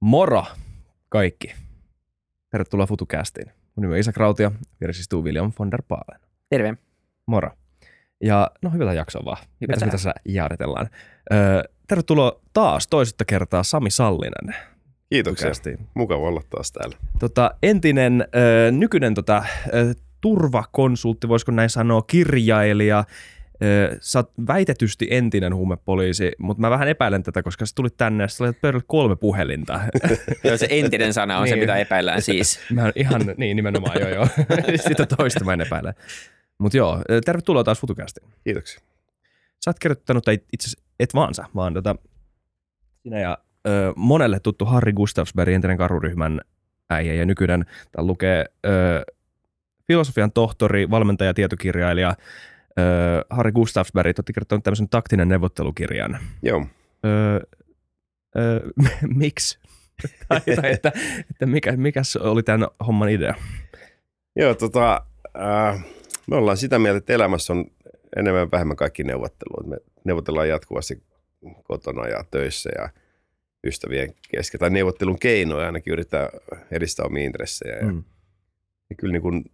Moro kaikki. Tervetuloa FutuCastiin. Mun nimi on Isa Krautio, vieressä istuu William von der Paalen. Terve. Moro. Ja no hyvätä jaksoa vaan. Hyvä mitä, tää. mitä tässä jaadetellaan. Öö, tervetuloa taas toisesta kertaa Sami Sallinen. Kiitoksia. FutuCastiin. Mukava olla taas täällä. Tota, entinen, ö, nykyinen tota, ö, turvakonsultti, voisiko näin sanoa, kirjailija, sä oot väitetysti entinen huumepoliisi, mutta mä vähän epäilen tätä, koska sä tulit tänne ja sä olet pöydällä kolme puhelinta. Joo, se entinen sana on se, Niin. mitä epäillään siis. mä ihan, niin nimenomaan, joo joo. Sitä toista mä en epäile. Mutta joo, tervetuloa taas FutuCastiin. Kiitoksia. Sä oot kirjoittanut, tai itse asiassa et vaan sä, vaan tota, sinä ja ö, monelle tuttu Harry Gustafsberg, entinen karuryhmän äijä ja nykyinen, täällä lukee ö, filosofian tohtori, valmentaja, tietokirjailija ö, Harry Gustafsberg, olette kirjoittanut tämmöisen taktinen neuvottelukirjan. Joo. Ö, ö, miksi? tai, tai että, että mikä, mikäs oli tämän homman idea? Joo, tota, äh, me ollaan sitä mieltä, että elämässä on enemmän vähemmän kaikki neuvottelua. Me neuvotellaan jatkuvasti kotona ja töissä ja ystävien kesken. Tai neuvottelun keinoja ainakin yrittää edistää omia intressejä. Ja, Mm. ja kyllä niin kuin,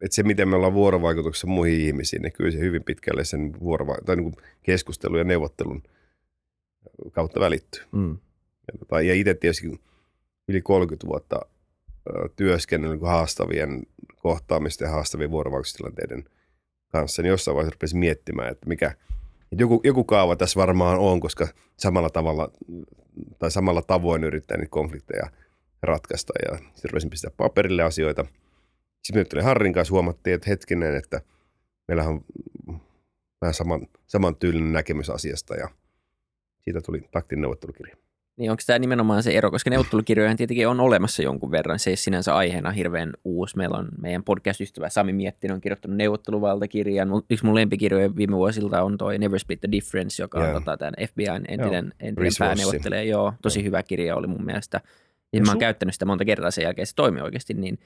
että se, miten me ollaan vuorovaikutuksessa muihin ihmisiin, niin kyllä se hyvin pitkälle sen vuorova- tai niin keskustelun ja neuvottelun kautta välittyy. Mm. Ja, tota, ja itse tietysti yli 30 vuotta työskennellyt niin haastavien kohtaamisten ja haastavien vuorovaikutustilanteiden kanssa, niin jossain vaiheessa rupesin miettimään, että mikä, että joku, joku kaava tässä varmaan on, koska samalla tavalla tai samalla tavoin yrittää niitä konflikteja ratkaista ja sitten rupesin pistää paperille asioita. Sitten me tuli Harrin kanssa, huomattiin, että hetkinen, että meillähän on vähän saman, saman tyylinen näkemys asiasta ja siitä tuli taktinen neuvottelukirja. Niin onko tämä nimenomaan se ero, koska neuvottelukirjoja tietenkin on olemassa jonkun verran. Se ei sinänsä aiheena hirveän uusi. Meillä on meidän podcast-ystävä Sami Miettinen on kirjoittanut neuvotteluvaltakirjan. Yksi mun lempikirjoja viime vuosilta on toi Never Split the Difference, joka on Joo. tota, tämän FBIn entinen, entinen Chris pääneuvottelija. Joo, tosi hyvä kirja oli mun mielestä. Ja Ja mä oon su- käyttänyt sitä monta kertaa sen jälkeen, se toimii oikeasti niin.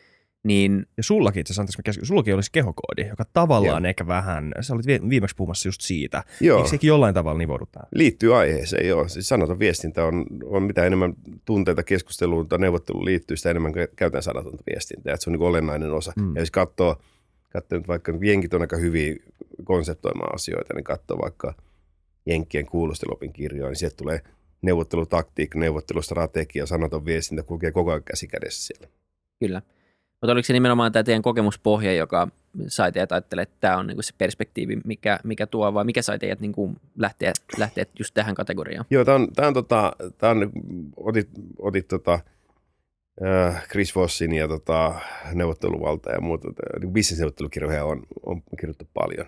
Niin Ja sullakin itse asiassa, anteeksi, kesken, sullakin olisi kehokoodi, joka tavallaan ehkä vähän, sä olit viimeksi puhumassa just siitä. Joo. Eikö sekin jollain tavalla nivoudu tähän? Liittyy aiheeseen, joo. Siis sanoton viestintä on, on mitä enemmän tunteita keskusteluun tai neuvotteluun liittyy, sitä enemmän kä- käytetään sanatonta viestintää. Että se on niin olennainen osa. Mm. Ja jos katsoo, katsoo nyt vaikka jenkit on aika hyviä konseptoimaan asioita, niin katsoo vaikka jenkkien kuulusteluopin kirjoja, niin sieltä tulee neuvottelutaktiikka, neuvottelustrategia, sanaton viestintä kulkee koko ajan käsi kädessä siellä. Kyllä. Mutta oliko se nimenomaan tämä teidän kokemuspohja, joka sai teidät ajattelemaan, että tämä on niinku se perspektiivi, mikä, mikä tuo, vai mikä sai teidät niinku lähteä, lähteä just tähän kategoriaan? Joo, tämä on, tää on, tota, tää on, otit, otit tota, äh, Chris Vossin ja tota, neuvotteluvalta ja muuta. Niin bisnesneuvottelukirjoja on, on kirjoittu paljon.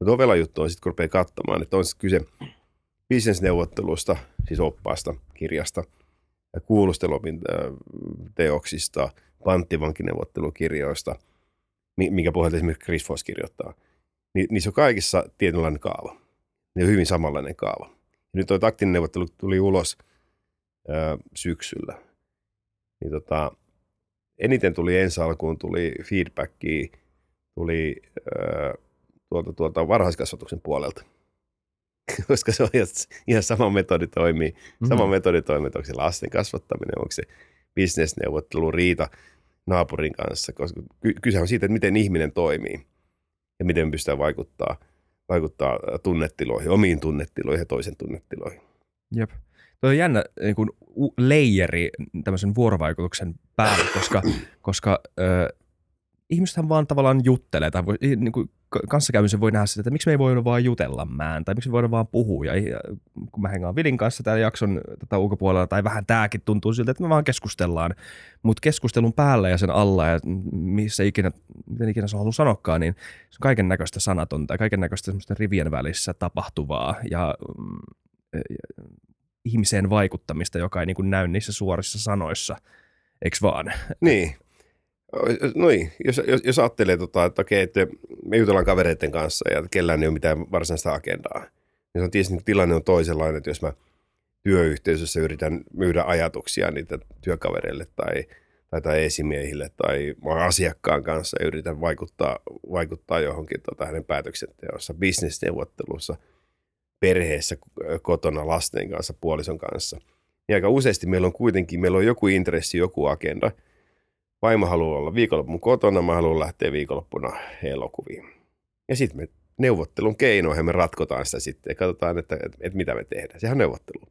Mutta ovela juttu on sitten, kun rupeaa katsomaan, että on kyse bisnesneuvottelusta, siis oppaasta, kirjasta, ja kuulustelopin äh, teoksista, panttivankineuvottelukirjoista, mi- minkä pohjalta esimerkiksi Chris Voss kirjoittaa. Ni, niissä on kaikissa tietynlainen kaava. Ne on hyvin samanlainen kaava. Ja nyt tuo taktinen neuvottelu tuli ulos ö, syksyllä. Niin tota, eniten tuli ensi alkuun tuli feedbackia, tuli ö, tuolta, tuolta varhaiskasvatuksen puolelta. Koska se on ihan, ihan sama metodi toimii. Sama Mhm. metodi toimii, onko se lasten kasvattaminen, onko se bisnesneuvottelu, riita naapurin kanssa. Koska ky- kyse on siitä, että miten ihminen toimii ja miten pystytään vaikuttaa, vaikuttaa tunnetiloihin, omiin tunnetiloihin ja toisen tunnetiloihin. Jep. Tuo on jännä niin kuin, leijeri tämmöisen vuorovaikutuksen päälle, koska, koska ihmisethän vaan tavallaan juttelee, tai voi, niin kuin, kanssakäymisen voi nähdä sitä, että miksi me ei voida vaan jutella mään, tai miksi me voidaan vaan puhua. Ja, ja kun mä hengaan Vilin kanssa täällä jakson tätä ulkopuolella, tai vähän tääkin tuntuu siltä, että me vaan keskustellaan, mutta keskustelun päällä ja sen alla, ja missä ikinä, miten ikinä se haluaa sanokaan, niin se on kaiken näköistä sanatonta ja kaiken näköistä semmoisten rivien välissä tapahtuvaa, ja mm, ihmiseen vaikuttamista, joka ei niin kuin näy niissä suorissa sanoissa, eikö vaan? Niin. No niin, jos, jos, jos ajattelee, tota, että okei, että me jutellaan kavereiden kanssa ja kellään ei ole mitään varsinaista agendaa, niin se on tietysti niin tilanne on toisenlainen, että jos mä työyhteisössä yritän myydä ajatuksia niitä työkavereille tai, tai, tai esimiehille tai asiakkaan kanssa ja yritän vaikuttaa, vaikuttaa johonkin tota, hänen päätöksenteossa, bisnesneuvottelussa, perheessä, kotona, lasten kanssa, puolison kanssa. niin aika useasti meillä on kuitenkin, meillä on joku intressi, joku agenda. Vaimo haluaa olla viikonloppun kotona, mä haluan lähteä viikonloppuna elokuviin. Ja sitten me neuvottelun keinoihin me ratkotaan sitä sitten ja katsotaan, että, että, että mitä me tehdään. Sehän on neuvottelu.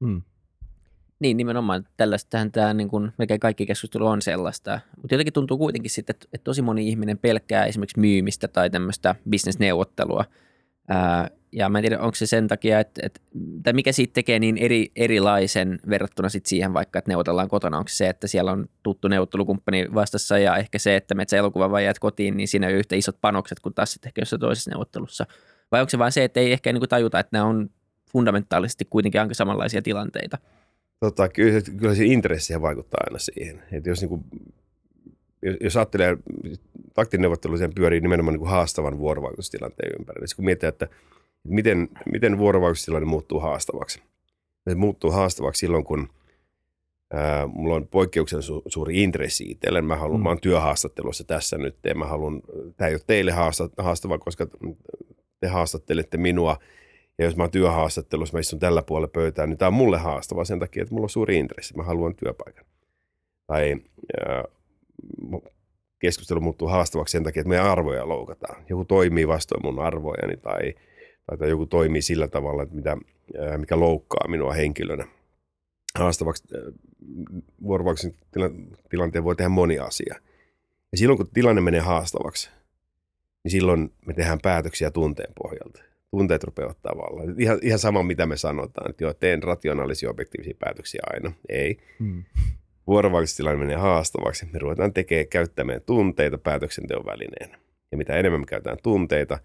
Mm. Niin, nimenomaan tällaistähän tämä niin kuin, melkein kaikki keskustelu on sellaista. Mutta jotenkin tuntuu kuitenkin sitten, että, että tosi moni ihminen pelkää esimerkiksi myymistä tai tämmöistä bisnesneuvottelua. Ja mä en tiedä, onko se sen takia, että, että tai mikä siitä tekee niin eri, erilaisen verrattuna sit siihen vaikka, että neuvotellaan kotona. Onko se, että siellä on tuttu neuvottelukumppani vastassa ja ehkä se, että metsä elokuva vai jäät kotiin, niin siinä on yhtä isot panokset kuin taas sitten ehkä jossain toisessa neuvottelussa. Vai onko se vain se, että ei ehkä niin kuin tajuta, että nämä on fundamentaalisesti kuitenkin aika samanlaisia tilanteita? Tota, kyllä, kyllä se intressiä vaikuttaa aina siihen. Että jos, niin kuin, jos, jos ajattelee, taktinen neuvottelu sen pyörii nimenomaan niin kuin haastavan vuorovaikutustilanteen ympärillä. Siis kun miettii, että miten, miten vuorovaikutustilanne muuttuu haastavaksi. Se muuttuu haastavaksi silloin, kun ää, mulla on poikkeuksellisen su- suuri intressi itselle. Mä, haluan, mm. mä oon työhaastattelussa tässä nyt ja mä haluan, tämä ei ole teille haastava, koska te haastattelette minua – ja jos mä oon työhaastattelussa, mä istun tällä puolella pöytää, niin tämä on mulle haastava sen takia, että mulla on suuri intressi. Mä haluan työpaikan. Tai äh, keskustelu muuttuu haastavaksi sen takia, että meidän arvoja loukataan. Joku toimii vastoin mun arvojani tai, tai, joku toimii sillä tavalla, että mitä, mikä loukkaa minua henkilönä. Haastavaksi vuorovaikutuksen tilanteen voi tehdä moni asia. Ja silloin, kun tilanne menee haastavaksi, niin silloin me tehdään päätöksiä tunteen pohjalta tunteet rupeaa ottaa vallan. Ihan, ihan sama, mitä me sanotaan, että joo, teen rationaalisia objektiivisia päätöksiä aina. Ei. Hmm. Vuorovaikutustilanne menee haastavaksi. Me ruvetaan tekemään, käyttämään tunteita päätöksenteon välineenä. Ja mitä enemmän me käytetään tunteita,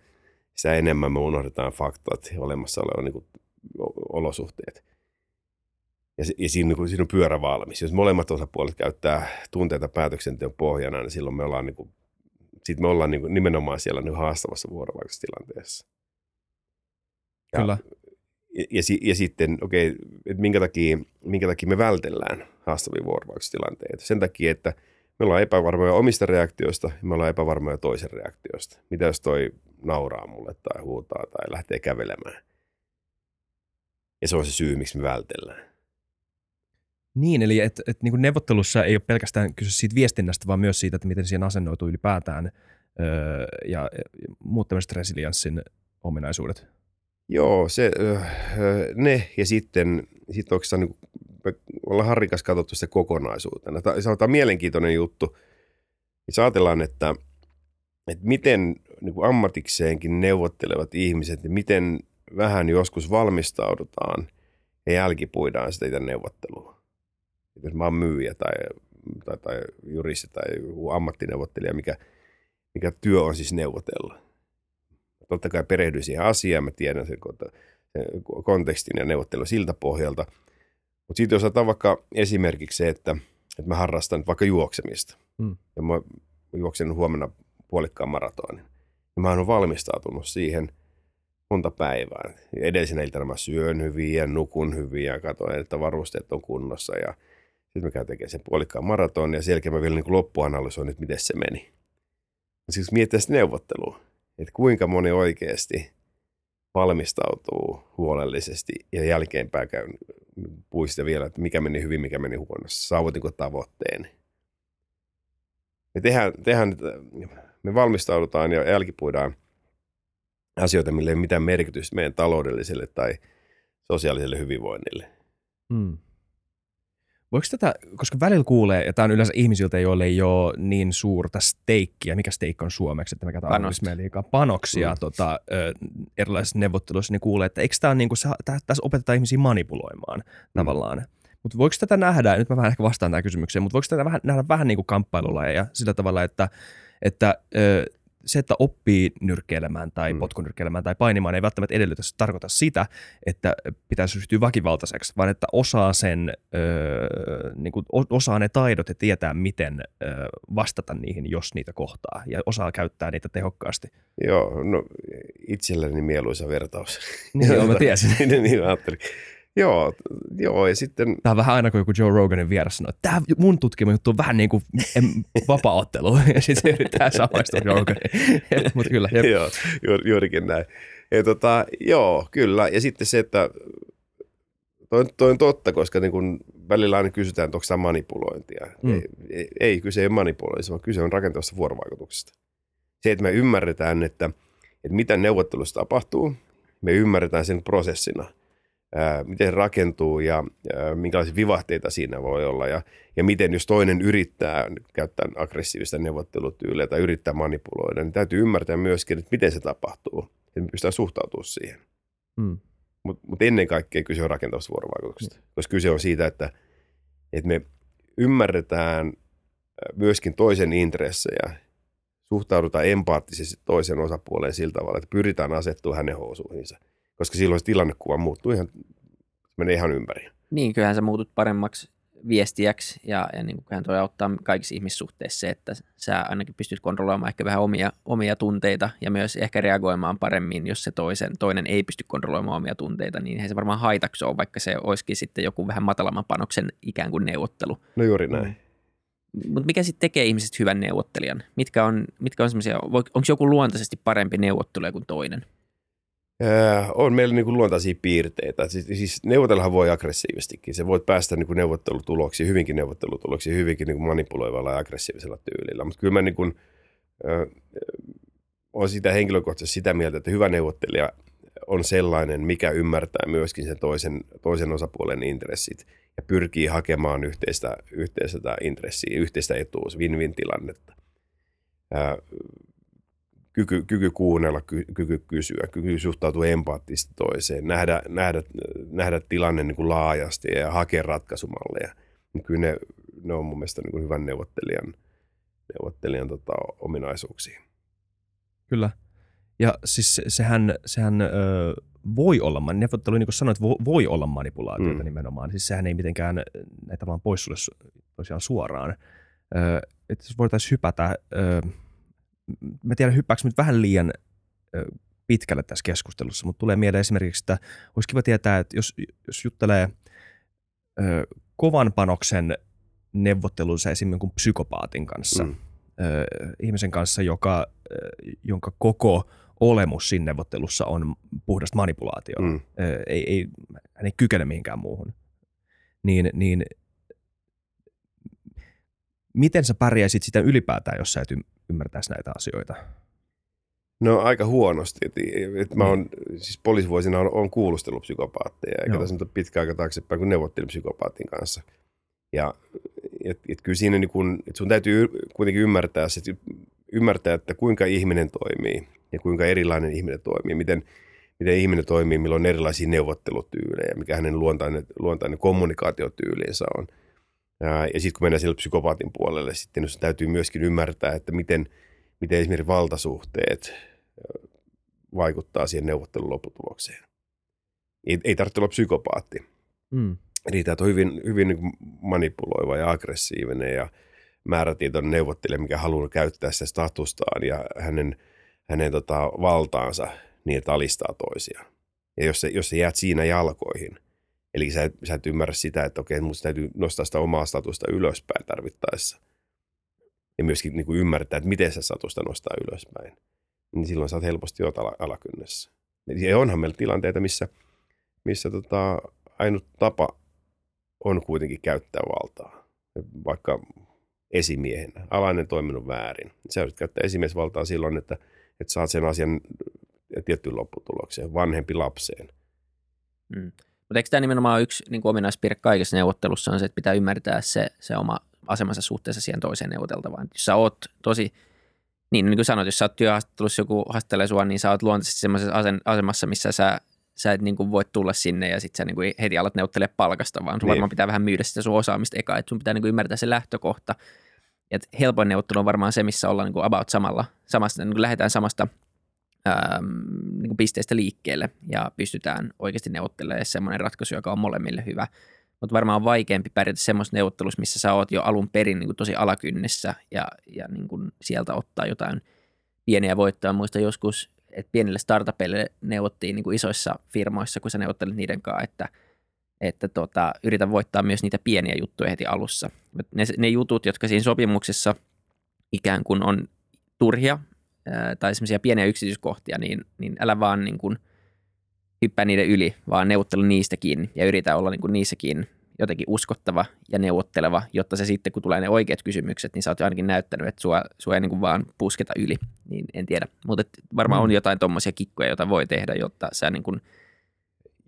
sitä enemmän me unohdetaan faktat ja olemassa olevat niin kuin, olosuhteet. Ja, ja siinä, niin siinä on pyörä valmis. Jos molemmat osapuolet käyttää tunteita päätöksenteon pohjana, niin silloin me ollaan, niin kuin, sit me ollaan niin kuin, nimenomaan siellä niin haastavassa vuorovaikutustilanteessa. Ja, Kyllä. Ja, ja, ja sitten, okei, okay, että minkä takia, minkä takia me vältellään haastavia vuorovaikutustilanteita. Sen takia, että me ollaan epävarmoja omista reaktioista ja me ollaan epävarmoja toisen reaktioista. Mitä jos toi nauraa mulle tai huutaa tai lähtee kävelemään. Ja se on se syy, miksi me vältellään. Niin, eli et, et, niin neuvottelussa ei ole pelkästään kyse siitä viestinnästä, vaan myös siitä, että miten siihen asennoituu ylipäätään öö, ja, ja muut tämmöiset resilienssin ominaisuudet. Joo, se, ne ja sitten sit oikeastaan niin, me ollaan Harrikas katsottu sitä kokonaisuutena. Tämä, on mielenkiintoinen juttu. Jos ajatellaan, että, että miten niin kuin ammatikseenkin neuvottelevat ihmiset, niin miten vähän joskus valmistaudutaan ja jälkipuidaan sitä neuvottelua. Jos mä oon myyjä tai, tai, tai juristi tai ammattineuvottelija, mikä, mikä työ on siis neuvotella totta kai perehdyin siihen asiaan, mä tiedän sen, kontekstin ja neuvottelu siltä pohjalta. Mutta sitten jos otetaan vaikka esimerkiksi se, että, että mä harrastan vaikka juoksemista, hmm. ja mä juoksen huomenna puolikkaan maratonin, niin mä oon valmistautunut siihen monta päivää. Ja edellisenä iltana mä syön hyvin ja nukun hyvin ja katsoin, että varusteet on kunnossa ja sitten mä käyn tekemään sen puolikkaan maraton ja sen jälkeen mä vielä niin loppuanalysoin, että miten se meni. Siis miettiä sitä neuvottelua että kuinka moni oikeasti valmistautuu huolellisesti ja jälkeenpäin käy puista vielä, että mikä meni hyvin, mikä meni huonosti, saavutinko tavoitteeni. Me, tehdään, tehdään, me valmistaudutaan ja jälkipuidaan asioita, millä ei ole mitään merkitystä meidän taloudelliselle tai sosiaaliselle hyvinvoinnille. Hmm. Voiko tätä, koska välillä kuulee, ja tämä on yleensä ihmisiltä, joille ei ole niin suurta steikkiä, mikä steik on suomeksi, että me katsotaan meidän liikaa panoksia mm. tota, ö, erilaisissa neuvotteluissa, niin kuulee, että eikö tämä niin kuin, tässä opetetaan ihmisiä manipuloimaan mm. tavallaan. Mutta voiko tätä nähdä, nyt mä vähän ehkä vastaan tähän kysymykseen, mutta voiko tätä vähän, nähdä vähän niin kuin kamppailulla sillä tavalla, että, että ö, se, että oppii nyrkkeilemään tai mm. potkunyrkkeilemään tai painimaan, ei välttämättä edellytä, tarkoita sitä, että pitäisi ryhtyä väkivaltaiseksi, vaan että osaa, sen, öö, niin kuin osaa ne taidot ja tietää, miten öö, vastata niihin, jos niitä kohtaa, ja osaa käyttää niitä tehokkaasti. Joo, no itselleni mieluisa vertaus. Niin, joo, mä tiesin. niin, niin ajattelin. Joo, joo, ja sitten... Tämä on vähän aina kuin joku Joe Roganin vieras sanoo, että tämä mun tutkima juttu on vähän niin kuin vapaa-ottelu, ja sitten se yrittää samaistua Roganiin. Mutta kyllä. Jep. joo, juur, juurikin näin. Ja tota, joo, kyllä. Ja sitten se, että toi, toi on totta, koska niin kun välillä aina kysytään, että onko tämä manipulointia. Mm. Mm. Ei, ei, ei, kyse ei ole manipuloinnista, vaan kyse on rakentavasta vuorovaikutuksesta. Se, että me ymmärretään, että, että mitä neuvottelussa tapahtuu, me ymmärretään sen prosessina, ää, miten se rakentuu ja ää, minkälaisia vivahteita siinä voi olla ja, ja miten jos toinen yrittää käyttää aggressiivista neuvottelutyyliä tai yrittää manipuloida, niin täytyy ymmärtää myöskin, että miten se tapahtuu, että me pystytään suhtautumaan siihen. Mm. Mutta mut ennen kaikkea kyse on rakentavasta vuorovaikutuksesta, koska kyse on siitä, että, että me ymmärretään myöskin toisen intressejä, suhtaudutaan empaattisesti toisen osapuoleen sillä tavalla, että pyritään asettua hänen housuihinsa, koska silloin se tilannekuva muuttuu ihan, menee ihan ympäri. Niin, kyllähän sä muutut paremmaksi viestiäksi ja, ja niin kyllähän toi auttaa kaikissa ihmissuhteissa se, että sä ainakin pystyt kontrolloimaan ehkä vähän omia, omia tunteita ja myös ehkä reagoimaan paremmin, jos se toisen, toinen ei pysty kontrolloimaan omia tunteita, niin ei se varmaan haitaksi ole, vaikka se olisikin sitten joku vähän matalamman panoksen ikään kuin neuvottelu. No juuri näin. Mutta mikä sitten tekee ihmisestä hyvän neuvottelijan? Mitkä on, mitkä on semmoisia, onko joku luontaisesti parempi neuvottelija kuin toinen? On meillä niin kuin luontaisia piirteitä. Siis, siis neuvotellahan voi aggressiivistikin. Se voit päästä niin kuin neuvottelutuloksiin, hyvinkin neuvottelutuloksiin, hyvinkin niin kuin manipuloivalla ja aggressiivisella tyylillä. Mutta kyllä mä niin kuin, äh, olen sitä henkilökohtaisesti sitä mieltä, että hyvä neuvottelija on sellainen, mikä ymmärtää myöskin sen toisen, toisen osapuolen intressit ja pyrkii hakemaan yhteistä, yhteistä intressiä, yhteistä etua, win-win tilannetta. Äh, kyky, kyky kuunnella, ky, kyky kysyä, kyky suhtautua empaattisesti toiseen, nähdä, nähdä, nähdä tilanne niin kuin laajasti ja hakea ratkaisumalleja. Niin kyllä ne, ne on mun mielestä niin kuin hyvän neuvottelijan, neuvottelijan tota, ominaisuuksia. Kyllä. Ja siis se- sehän, sehän ö, voi olla, neuvottelu, niin kuin sanoit, vo, voi olla manipulaatiota mm. Nimenomaan. Siis sehän ei mitenkään näitä vaan pois sulle su- tosiaan suoraan. Ö, että jos voitaisiin hypätä, mä tiedän hyppääkö nyt vähän liian pitkälle tässä keskustelussa, mutta tulee mieleen esimerkiksi, että olisi kiva tietää, että jos, jos juttelee ö, kovan panoksen neuvotteluissa esimerkiksi jonkun psykopaatin kanssa, mm. Ö, ihmisen kanssa, joka, ö, jonka koko olemus siinä neuvottelussa on puhdasta manipulaatiota. Mm. Ö, ei, ei, hän ei kykene mihinkään muuhun. Niin, niin miten sä pärjäisit sitä ylipäätään, jos sä et ym- ymmärtäisi näitä asioita? No aika huonosti. Et, et mä oon, siis poliisivuosina on, on kuulustellut psykopaatteja, eikä Joo. tässä nyt ole pitkä aika taaksepäin, kun neuvottelin psykopaatin kanssa. Ja et, et kyllä siinä niin kun, et sun täytyy kuitenkin ymmärtää, se, ymmärtää, että kuinka ihminen toimii ja kuinka erilainen ihminen toimii, miten, miten ihminen toimii, milloin on erilaisia neuvottelutyylejä, mikä hänen luontainen, luontainen kommunikaatiotyylinsä on. Ja, sitten kun mennään sille psykopaatin puolelle, sitten sun täytyy myöskin ymmärtää, että miten, miten esimerkiksi valtasuhteet vaikuttaa siihen neuvottelun lopputulokseen. Ei, ei tarvitse olla psykopaatti. Mm. Riitä, että on hyvin, hyvin niin kuin manipuloiva ja aggressiivinen ja määrätietoinen neuvottelija, mikä haluaa käyttää sitä statustaan ja hänen, hänen tota, valtaansa niin, että alistaa toisia. Ja jos, se, jos sä jäät siinä jalkoihin, eli sä et, sä et ymmärrä sitä, että okei, musta täytyy nostaa sitä omaa statusta ylöspäin tarvittaessa. Ja myöskin niin kuin ymmärtää, että miten se statusta nostaa ylöspäin. Niin silloin sä oot helposti jo ala, alakynnessä. Ja onhan meillä tilanteita, missä, missä tota, ainut tapa on kuitenkin käyttää valtaa. Vaikka esimiehenä. Alainen toiminut väärin. Sä joudut käyttää esimiesvaltaa silloin, että, että saat sen asian tiettyyn lopputulokseen, vanhempi lapseen. Mm. Mutta eikö tämä nimenomaan yksi niin kuin ominaispiirre kaikessa neuvottelussa on se, että pitää ymmärtää se, se oma asemansa suhteessa siihen toiseen neuvoteltavaan. Jos sä oot tosi, niin, niin kuin sanoit, jos sä oot työhaastattelussa joku haastattelee sua, niin sä oot luontaisesti semmoisessa asen- asemassa, missä sä, sä et niin kuin voi tulla sinne ja sitten sä niin kuin heti alat neuvottelemaan palkasta, vaan sun Niin. varmaan pitää vähän myydä sitä sun osaamista eka, että sun pitää niin kuin ymmärtää se lähtökohta. Et helpoin neuvottelu on varmaan se, missä ollaan niin kuin about samalla, samasta, niin kuin lähdetään samasta niin kuin pisteestä liikkeelle ja pystytään oikeasti neuvottelemaan semmoinen ratkaisu, joka on molemmille hyvä. Mutta varmaan on vaikeampi pärjätä semmoisessa neuvottelussa, missä sä oot jo alun perin niin kuin tosi alakynnessä ja, ja niin kuin sieltä ottaa jotain pieniä voittoja. Muista joskus, että pienille startupeille neuvottiin niin kuin isoissa firmoissa, kun sä neuvottelit niiden kanssa, että, että tota, yritä voittaa myös niitä pieniä juttuja heti alussa. Ne, ne jutut, jotka siinä sopimuksessa ikään kuin on turhia tai semmoisia pieniä yksityiskohtia, niin, niin älä vaan niin kuin hyppää niiden yli, vaan neuvottelu niistä kiinni ja yritä olla niin kuin niissä kiinni jotenkin uskottava ja neuvotteleva, jotta se sitten, kun tulee ne oikeat kysymykset, niin sä oot ainakin näyttänyt, että sua, sua ei niin kuin vaan pusketa yli. Niin en tiedä, mutta varmaan Mm. on jotain tuommoisia kikkoja, joita voi tehdä, jotta sä niin kuin,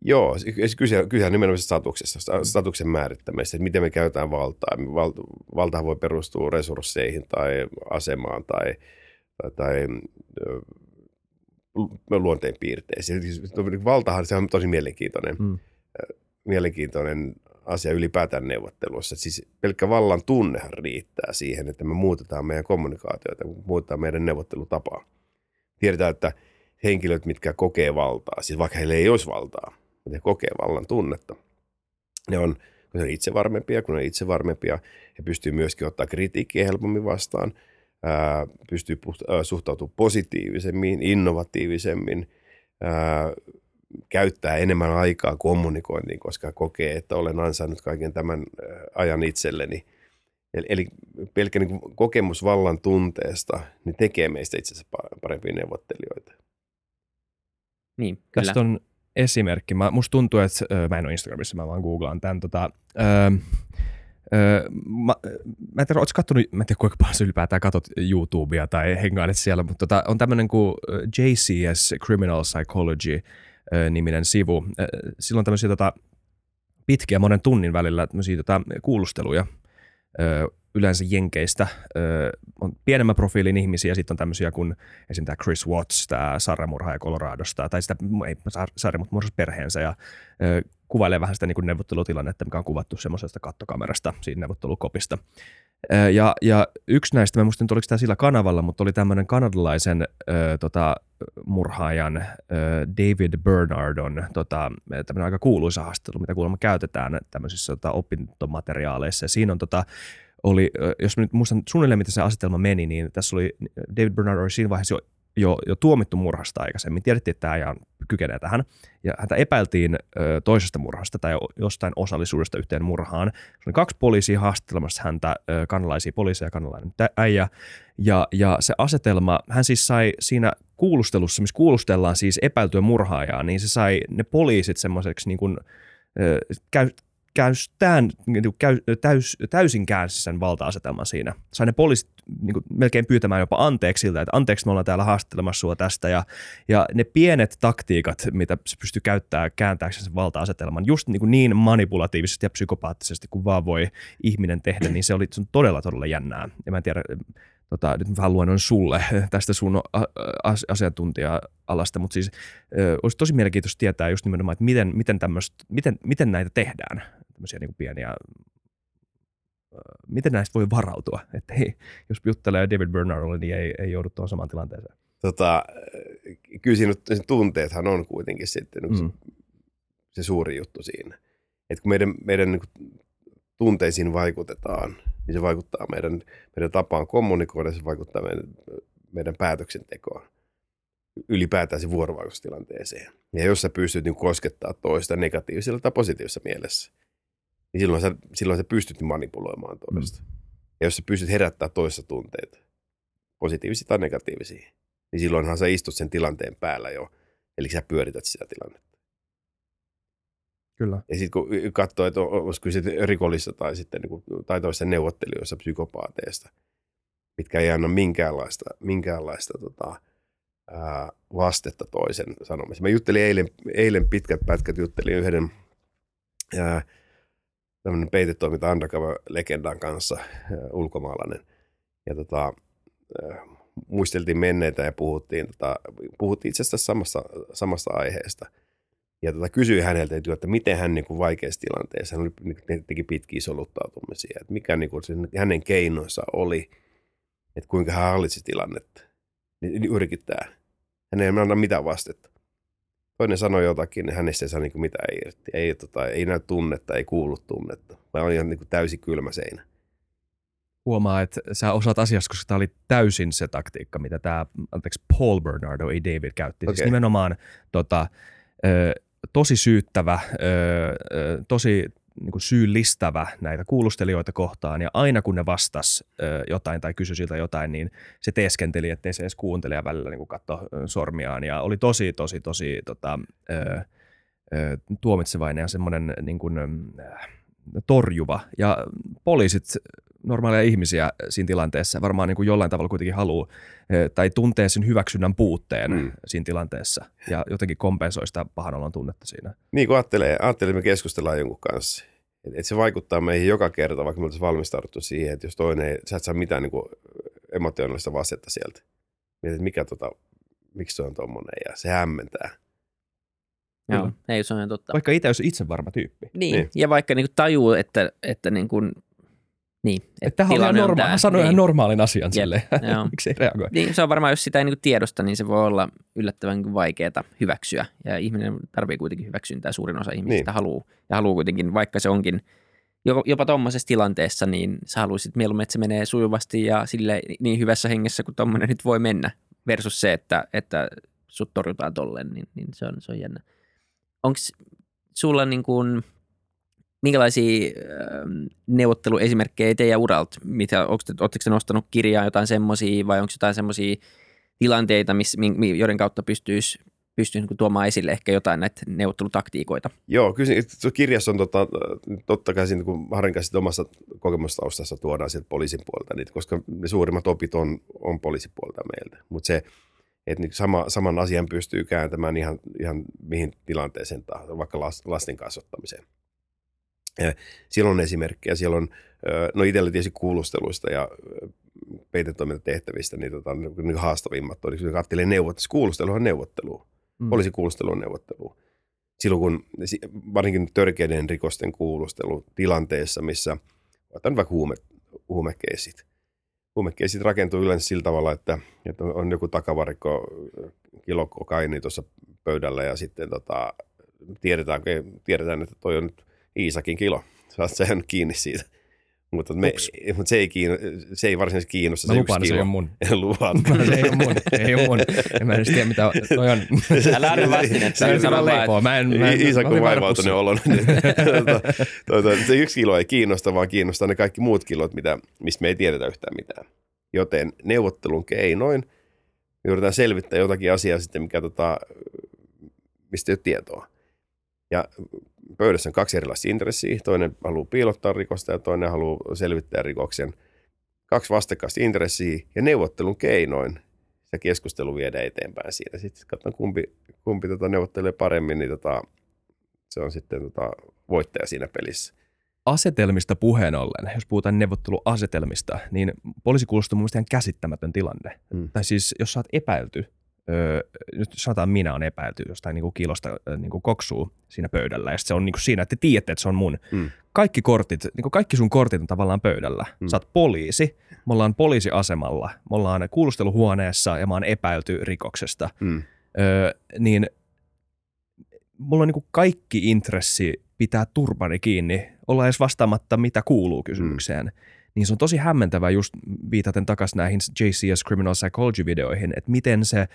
Joo, se- kyse, kyse on nimenomaan statuksesta, sta- statuksen määrittämisestä, että miten me käytetään valtaa. Val, valtahan voi perustua resursseihin tai asemaan tai, tai, luonteen piirteisiin. Siis Valtahan se on tosi mielenkiintoinen, Mm. mielenkiintoinen asia ylipäätään neuvottelussa. Siis pelkkä vallan tunnehan riittää siihen, että me muutetaan meidän kommunikaatioita, muutetaan meidän neuvottelutapaa. Tiedetään, että henkilöt, mitkä kokee valtaa, siis vaikka heillä ei olisi valtaa, mutta he kokee vallan tunnetta, ne on, kun ne on itsevarmempia, kun ne on itsevarmempia, he pystyy myöskin ottaa kritiikkiä helpommin vastaan, ää, pystyy puht- suhtautumaan positiivisemmin, innovatiivisemmin, ää, käyttää enemmän aikaa kommunikointiin, koska kokee, että olen ansainnut kaiken tämän ajan itselleni. Eli, eli pelkkä niin kokemus vallan tunteesta niin tekee meistä itse asiassa pa- parempia neuvottelijoita. niin, kyllä. Tästä on esimerkki. Mä, musta tuntuu, että mä en ole Instagramissa, mä vaan googlaan tämän. Tota, ö, ö, mä, mä en tiedä, ootko kattonut, mä en tiedä kuinka paljon ylipäätään katot YouTubea tai hengailet siellä, mutta tota, on tämmöinen kuin JCS Criminal Psychology niminen sivu. Sillä on tämmöisiä tota, pitkiä monen tunnin välillä tämmöisiä tota, kuulusteluja ö, yleensä Jenkeistä. On pienemmän profiilin ihmisiä, sitten on tämmöisiä kuin esim. tämä Chris Watts, tämä sarjamurhaaja Coloradosta, tai sitä, ei sar- sarja, mutta murhasi perheensä, ja ö, kuvailee vähän sitä niin kuin neuvottelutilannetta, mikä on kuvattu semmoisesta kattokamerasta, siinä neuvottelukopista. Ja, ja yksi näistä, mä en muista oliko tämä sillä kanavalla, mutta oli tämmöinen kanadalaisen ö, tota, murhaajan ö, David Bernardon tota, tämmöinen aika kuuluisa haastattelu, mitä kuulemma käytetään tämmöisissä tota, opintomateriaaleissa. Ja siinä on tota, oli, jos nyt muistan suunnilleen, miten se asetelma meni, niin tässä oli David Bernard oli siinä vaiheessa jo, jo, jo tuomittu murhasta aikaisemmin. Tiedettiin, että tämä ajan kykenee tähän. Ja häntä epäiltiin ö, toisesta murhasta tai jostain osallisuudesta yhteen murhaan. Se oli kaksi poliisia haastattelemassa häntä, ö, kanalaisia poliiseja ja kanalainen äijä. Ja, ja se asetelma, hän siis sai siinä kuulustelussa, missä kuulustellaan siis epäiltyä murhaajaa, niin se sai ne poliisit semmoiseksi niin kuin, käy, käystään, niin käy, täys, täysin käänsi sen valta-asetelman siinä. Sai ne poliisit niin kuin, melkein pyytämään jopa anteeksi siltä, että anteeksi me ollaan täällä haastattelemassa sua tästä. Ja, ja ne pienet taktiikat, mitä se pystyy käyttämään kääntääkseen sen valta-asetelman, just niin, kuin niin manipulatiivisesti ja psykopaattisesti kuin vaan voi ihminen tehdä, niin se oli se on todella, todella jännää. Ja mä en tiedä, tota, nyt mä vähän luennon sulle tästä sun asiantuntija-alasta, mutta siis ö, olisi tosi mielenkiintoista tietää just nimenomaan, että miten, miten, tämmöstä, miten, miten näitä tehdään, tämmöisiä niin kuin pieniä, miten näistä voi varautua, että hei, jos juttelee David Bernardille, niin ei, ei joudu tuohon samaan tilanteeseen. Tota, kyllä siinä tunteethan on kuitenkin sitten mm. Se suuri juttu siinä. Et kun meidän, meidän niin kuin tunteisiin vaikutetaan, niin se vaikuttaa meidän, meidän tapaan kommunikoida, se vaikuttaa meidän, meidän päätöksentekoon ylipäätään se vuorovaikutustilanteeseen. Ja jos sä pystyt niin koskettaa toista negatiivisella tai positiivisessa mielessä, niin silloin sä, silloin sä pystyt manipuloimaan toista. Mm. Ja jos sä pystyt herättämään toista tunteita, positiivisia tai negatiivisia, niin silloinhan sä istut sen tilanteen päällä jo, eli sä pyörität sitä tilannetta. Kyllä. Ja sitten kun katsoo, että on- olisi kyse rikollista tai sitten niin kuin, tai toisten neuvottelijoista, psykopaateista, mitkä ei anna minkäänlaista, minkäänlaista tota, ää, vastetta toisen sanomiseen. Mä juttelin eilen, eilen pitkät pätkät, juttelin yhden ää, tämmöinen peitetoiminta undercover-legendan kanssa, ulkomaalainen. Ja tota, muisteltiin menneitä ja puhuttiin, tota, puhuttiin itse asiassa samasta, samasta aiheesta. Ja tota, kysyin häneltä, että, miten hän niin kuin vaikeassa tilanteessa, hän oli, niin, teki pitkiä soluttautumisia, että mikä niin kuin, se, hänen keinonsa oli, että kuinka hän hallitsi tilannetta. Niin, niin. Hän ei anna mitään vastetta. Toinen sanoi jotakin, niin hänestä ei saa niin mitään irti. Ei, tota, ei näy tunnetta, ei kuulu tunnetta. Vaan on ihan niin kuin täysin kylmä seinä. Huomaa, että sä osaat asiasta, koska tämä oli täysin se taktiikka, mitä tämä, anteeksi, Paul Bernardo, ei David, käytti. Okay. Siis nimenomaan tota, ö, tosi syyttävä, ö, ö, tosi niin kuin syyllistävä näitä kuulustelijoita kohtaan, ja aina kun ne vastas ö, jotain tai kysyi siltä jotain, niin se teeskenteli, ettei se edes kuuntele ja välillä niin katsoi sormiaan, ja oli tosi, tosi, tosi tota, ö, ö, tuomitsevainen ja semmoinen niin kuin, äh, torjuva. Ja poliisit normaaleja ihmisiä siinä tilanteessa varmaan niin kuin jollain tavalla kuitenkin haluaa tai tuntee sen hyväksynnän puutteen mm. siinä tilanteessa ja jotenkin kompensoi sitä pahanolon tunnetta siinä. Niin kuin ajattelee, ajattelee että me keskustellaan jonkun kanssa. Että et se vaikuttaa meihin joka kerta, vaikka me oltaisiin valmistauduttu siihen, että jos toinen ei, sä et saa mitään niin kuin emotionaalista vastetta sieltä. Mietit, mikä tota, miksi se on tommonen ja se hämmentää. Joo, ei se on totta. Vaikka itse olisi itse varma tyyppi. Niin, niin. ja vaikka niin tajuu, että, että niin kuin niin, että Tämähän on ihan normaali. Mä sanoin niin. ihan normaalin asian silleen. Miksi ei reagoi? Niin, se on varmaan, jos sitä ei niin tiedosta, niin se voi olla yllättävän vaikeaa hyväksyä. Ja ihminen tarvii kuitenkin hyväksyntää. Suurin osa ihmisistä niin. haluaa. Ja haluaa kuitenkin, vaikka se onkin jopa tuommoisessa tilanteessa, niin sä haluaisit mieluummin, että se menee sujuvasti ja sille niin hyvässä hengessä kuin tuommoinen nyt voi mennä. Versus se, että, että sut torjutaan tolleen, niin, niin se, on, se on jännä. Onko sulla niin kuin – minkälaisia ähm, neuvotteluesimerkkejä teidän uralta? Mitä, oletteko nostanut kirjaa jotain semmoisia vai onko jotain semmoisia tilanteita, miss, joiden kautta pystyisi pystyy niin tuomaan esille ehkä jotain näitä neuvottelutaktiikoita. Joo, kyllä kirjassa on tota, totta kai siinä, kun Harin kanssa omassa kokemustaustassa tuodaan sieltä poliisin puolelta, niitä, koska ne suurimmat opit on, on poliisipuolta meiltä. Mutta se, että niin sama, saman asian pystyy kääntämään ihan, ihan mihin tilanteeseen tahansa, vaikka lasten kasvattamiseen. Siellä on esimerkkejä, siellä on, no itsellä tietysti kuulusteluista ja peitetoimintatehtävistä, niin, tota, niin haastavimmat on, kun katselee neuvottelu, kuulustelu on neuvottelu, mm. kuulustelu on neuvottelu. Silloin kun, varsinkin törkeiden rikosten kuulustelu tilanteessa, missä, otan vaikka huume, huumekeisit. Huumekeisit rakentuu yleensä sillä tavalla, että, että on joku takavarikko kilo kokaini tuossa pöydällä ja sitten tota, tiedetään, tiedetään, että toi on nyt Iisakin kilo. Saat sen kiinni siitä. Mutta, me, mutta se, ei kiinno, se ei varsinaisesti kiinnosta. Mä se lupaan, se ei ole mun. Lupaat. se ei ole mun. Ei ole mun. En mä edes tiedä, mitä toi on. Älä anna vastinetta. Se on leipoo. Mä en, mä en, Iisa, kun vaivautunut olon. se yksi kilo ei kiinnosta, vaan kiinnostaa ne kaikki muut kilot, mitä, mistä me ei tiedetä yhtään mitään. Joten neuvottelun keinoin me yritetään selvittää jotakin asiaa sitten, mikä tota, mistä ei ole tietoa. Ja pöydässä on kaksi erilaista intressiä. Toinen haluaa piilottaa rikosta ja toinen haluaa selvittää rikoksen. Kaksi vastakkaista intressiä ja neuvottelun keinoin se keskustelu viedään eteenpäin siinä. Sitten katsotaan, kumpi, kumpi tota neuvottelee paremmin, niin tota, se on sitten tota voittaja siinä pelissä. Asetelmista puheen ollen, jos puhutaan neuvotteluasetelmista, niin poliisi kuulostaa mun ihan käsittämätön tilanne. Hmm. Tai siis, jos sä oot epäilty öö, nyt sanotaan minä on epäilty jostain niin kuin kilosta niin kuin koksuu siinä pöydällä ja se on niin kuin siinä, että te tiedätte, että se on mun. Mm. Kaikki kortit, niin kuin kaikki sun kortit on tavallaan pöydällä. Mm. Sä oot poliisi, me ollaan poliisiasemalla, me ollaan kuulusteluhuoneessa ja mä oon epäilty rikoksesta. Mm. Öö, niin mulla on niin kuin kaikki intressi pitää turpani kiinni, olla edes vastaamatta mitä kuuluu kysymykseen. Mm niin se on tosi hämmentävää just viitaten takaisin näihin JCS Criminal Psychology-videoihin, että miten se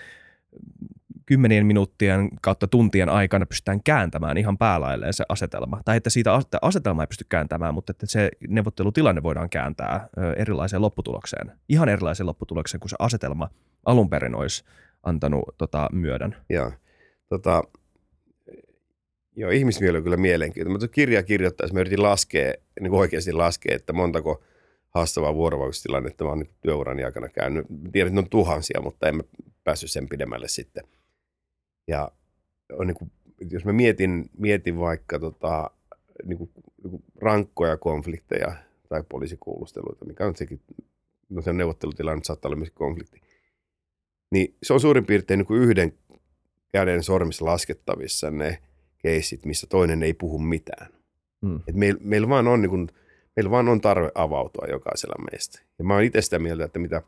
kymmenien minuuttien kautta tuntien aikana pystytään kääntämään ihan päälailleen se asetelma. Tai että siitä asetelma ei pysty kääntämään, mutta että se neuvottelutilanne voidaan kääntää erilaiseen lopputulokseen. Ihan erilaiseen lopputulokseen kuin se asetelma alun perin olisi antanut tota, myödän. Joo. Tota, joo, ihmismieli on kyllä mielenkiintoinen. Mä kirjaa kirjoittaessa mä yritin laskea, niin oikeasti laskea, että montako haastavaa vuorovaikutustilannetta mä oon niin työurani aikana käynyt. Tiedän, että ne on tuhansia, mutta en mä päässyt sen pidemmälle sitten. Ja on niin kuin, jos mä mietin, mietin vaikka tota, niin kuin, niin kuin rankkoja konflikteja tai poliisikuulusteluita, mikä on sekin, no se neuvottelutilanne saattaa olla myös konflikti, niin se on suurin piirtein niin kuin yhden käden sormissa laskettavissa ne keissit, missä toinen ei puhu mitään. Hmm. Et meillä meil vaan on niin kuin, meillä vaan on tarve avautua jokaisella meistä. Ja mä oon itse sitä mieltä, että mitä,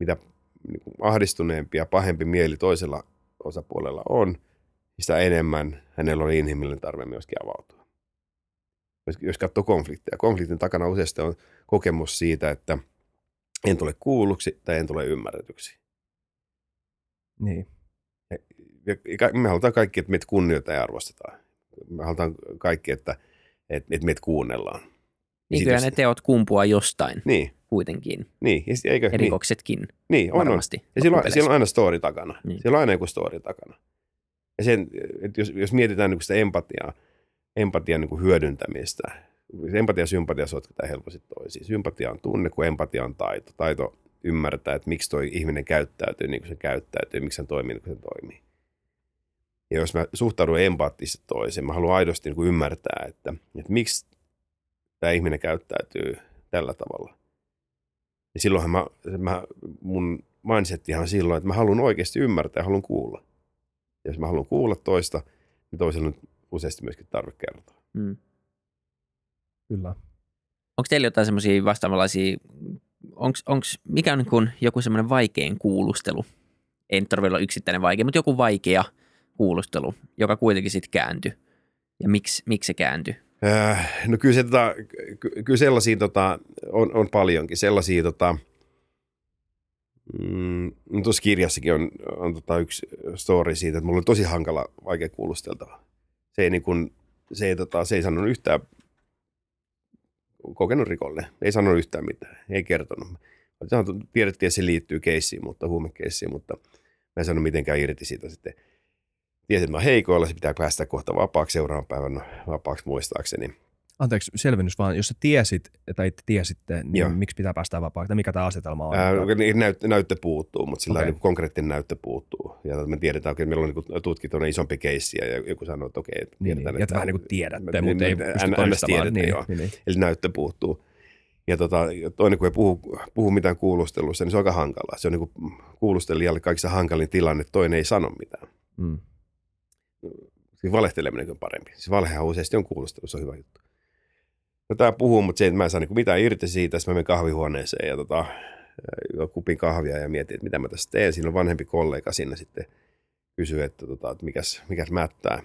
mitä niin kuin ahdistuneempi ja pahempi mieli toisella osapuolella on, sitä enemmän hänellä on inhimillinen tarve myöskin avautua. Jos katsoo konflikteja, konfliktin takana useasti on kokemus siitä, että en tule kuulluksi tai en tule ymmärretyksi. Niin. Ja, ja me halutaan kaikki, että meitä kunnioitetaan ja arvostetaan. Me halutaan kaikki, että, että, että meitä kuunnellaan. Niin kyllä ne teot kumpua jostain niin. kuitenkin. Niin, ja eikö, Rikoksetkin niin. Niin, on, varmasti. On. Ja siellä on, siellä on aina story takana. Niin. Siellä on aina joku story takana. Ja sen, että jos, jos mietitään niin sitä empatiaa, empatian niin hyödyntämistä, empatia ja sympatia sotketaan helposti toisiin. Sympatia on tunne, kun empatia on taito. Taito ymmärtää, että miksi toi ihminen käyttäytyy niin kuin se käyttäytyy, miksi hän toimii niin kuin se toimii. Ja jos mä suhtaudun empaattisesti toiseen, mä haluan aidosti niin kuin ymmärtää, että, että miksi tämä ihminen käyttäytyy tällä tavalla. Ja silloinhan mä, mä, mun mindsettihan silloin, että mä haluan oikeasti ymmärtää ja haluan kuulla. Ja jos mä haluan kuulla toista, niin toisella on useasti myöskin tarve kertoa. Mm. Kyllä. Onko teillä jotain semmoisia vastaavanlaisia, onks, onks, mikä on niin kun joku semmoinen vaikein kuulustelu? Ei nyt tarvitse olla yksittäinen vaikea, mutta joku vaikea kuulustelu, joka kuitenkin sitten kääntyi. Ja miksi, miksi se kääntyi? Äh, no kyllä, se, tota, ky- kyllä sellaisia tota, on, on paljonkin. Sellaisia, tota, mm, no tuossa kirjassakin on, on tota yksi story siitä, että mulla on tosi hankala, vaikea kuulusteltava. Se ei, niin kun, se ei, tota, se ei sanonut yhtään kokenut rikollinen. Ei sanonut yhtään mitään. Ei kertonut. Tiedettiin, että se liittyy keissiin, mutta huumekeissiin, mutta mä en sanonut mitenkään irti siitä sitten. Tiesin, että mä heikoilla, se pitää päästä kohta vapaaksi seuraavan päivän vapaaksi muistaakseni. Anteeksi, selvennys vaan, jos sä tiesit, tai te tiesitte, niin Joo. miksi pitää päästä vapaaksi, tai mikä tämä asetelma on? Ää, niin näyttö, näyttö puuttuu, mutta sillä okay. niin konkreettinen näyttö puuttuu. Ja me tiedetään, että meillä on niin tutkittu isompi keissi ja joku sanoo, että okei, että niin, tiedetään, niin, että vähän niin kuin tiedätte, me- mutta ei me- pysty todistamaan. Niin, niin, niin. Eli näyttö puuttuu. Ja tota, toinen, kun ei puhu, puhu mitään kuulustelussa, niin se on aika hankalaa. Se on niin kuulustelijalle kaikista hankalin tilanne, toinen ei sano mitään. Mm. Siis valehteleminen on parempi. Siis valhehan useasti on kuulustelu, se on hyvä juttu. No tää puhuu, mutta se, että mä en saa niinku mitään irti siitä. Sitten mä menen kahvihuoneeseen ja tota, kupin kahvia ja mietin, että mitä mä tässä teen. Siinä on vanhempi kollega sinne sitten kysyy, että, tota, että mikäs, mikäs mättää.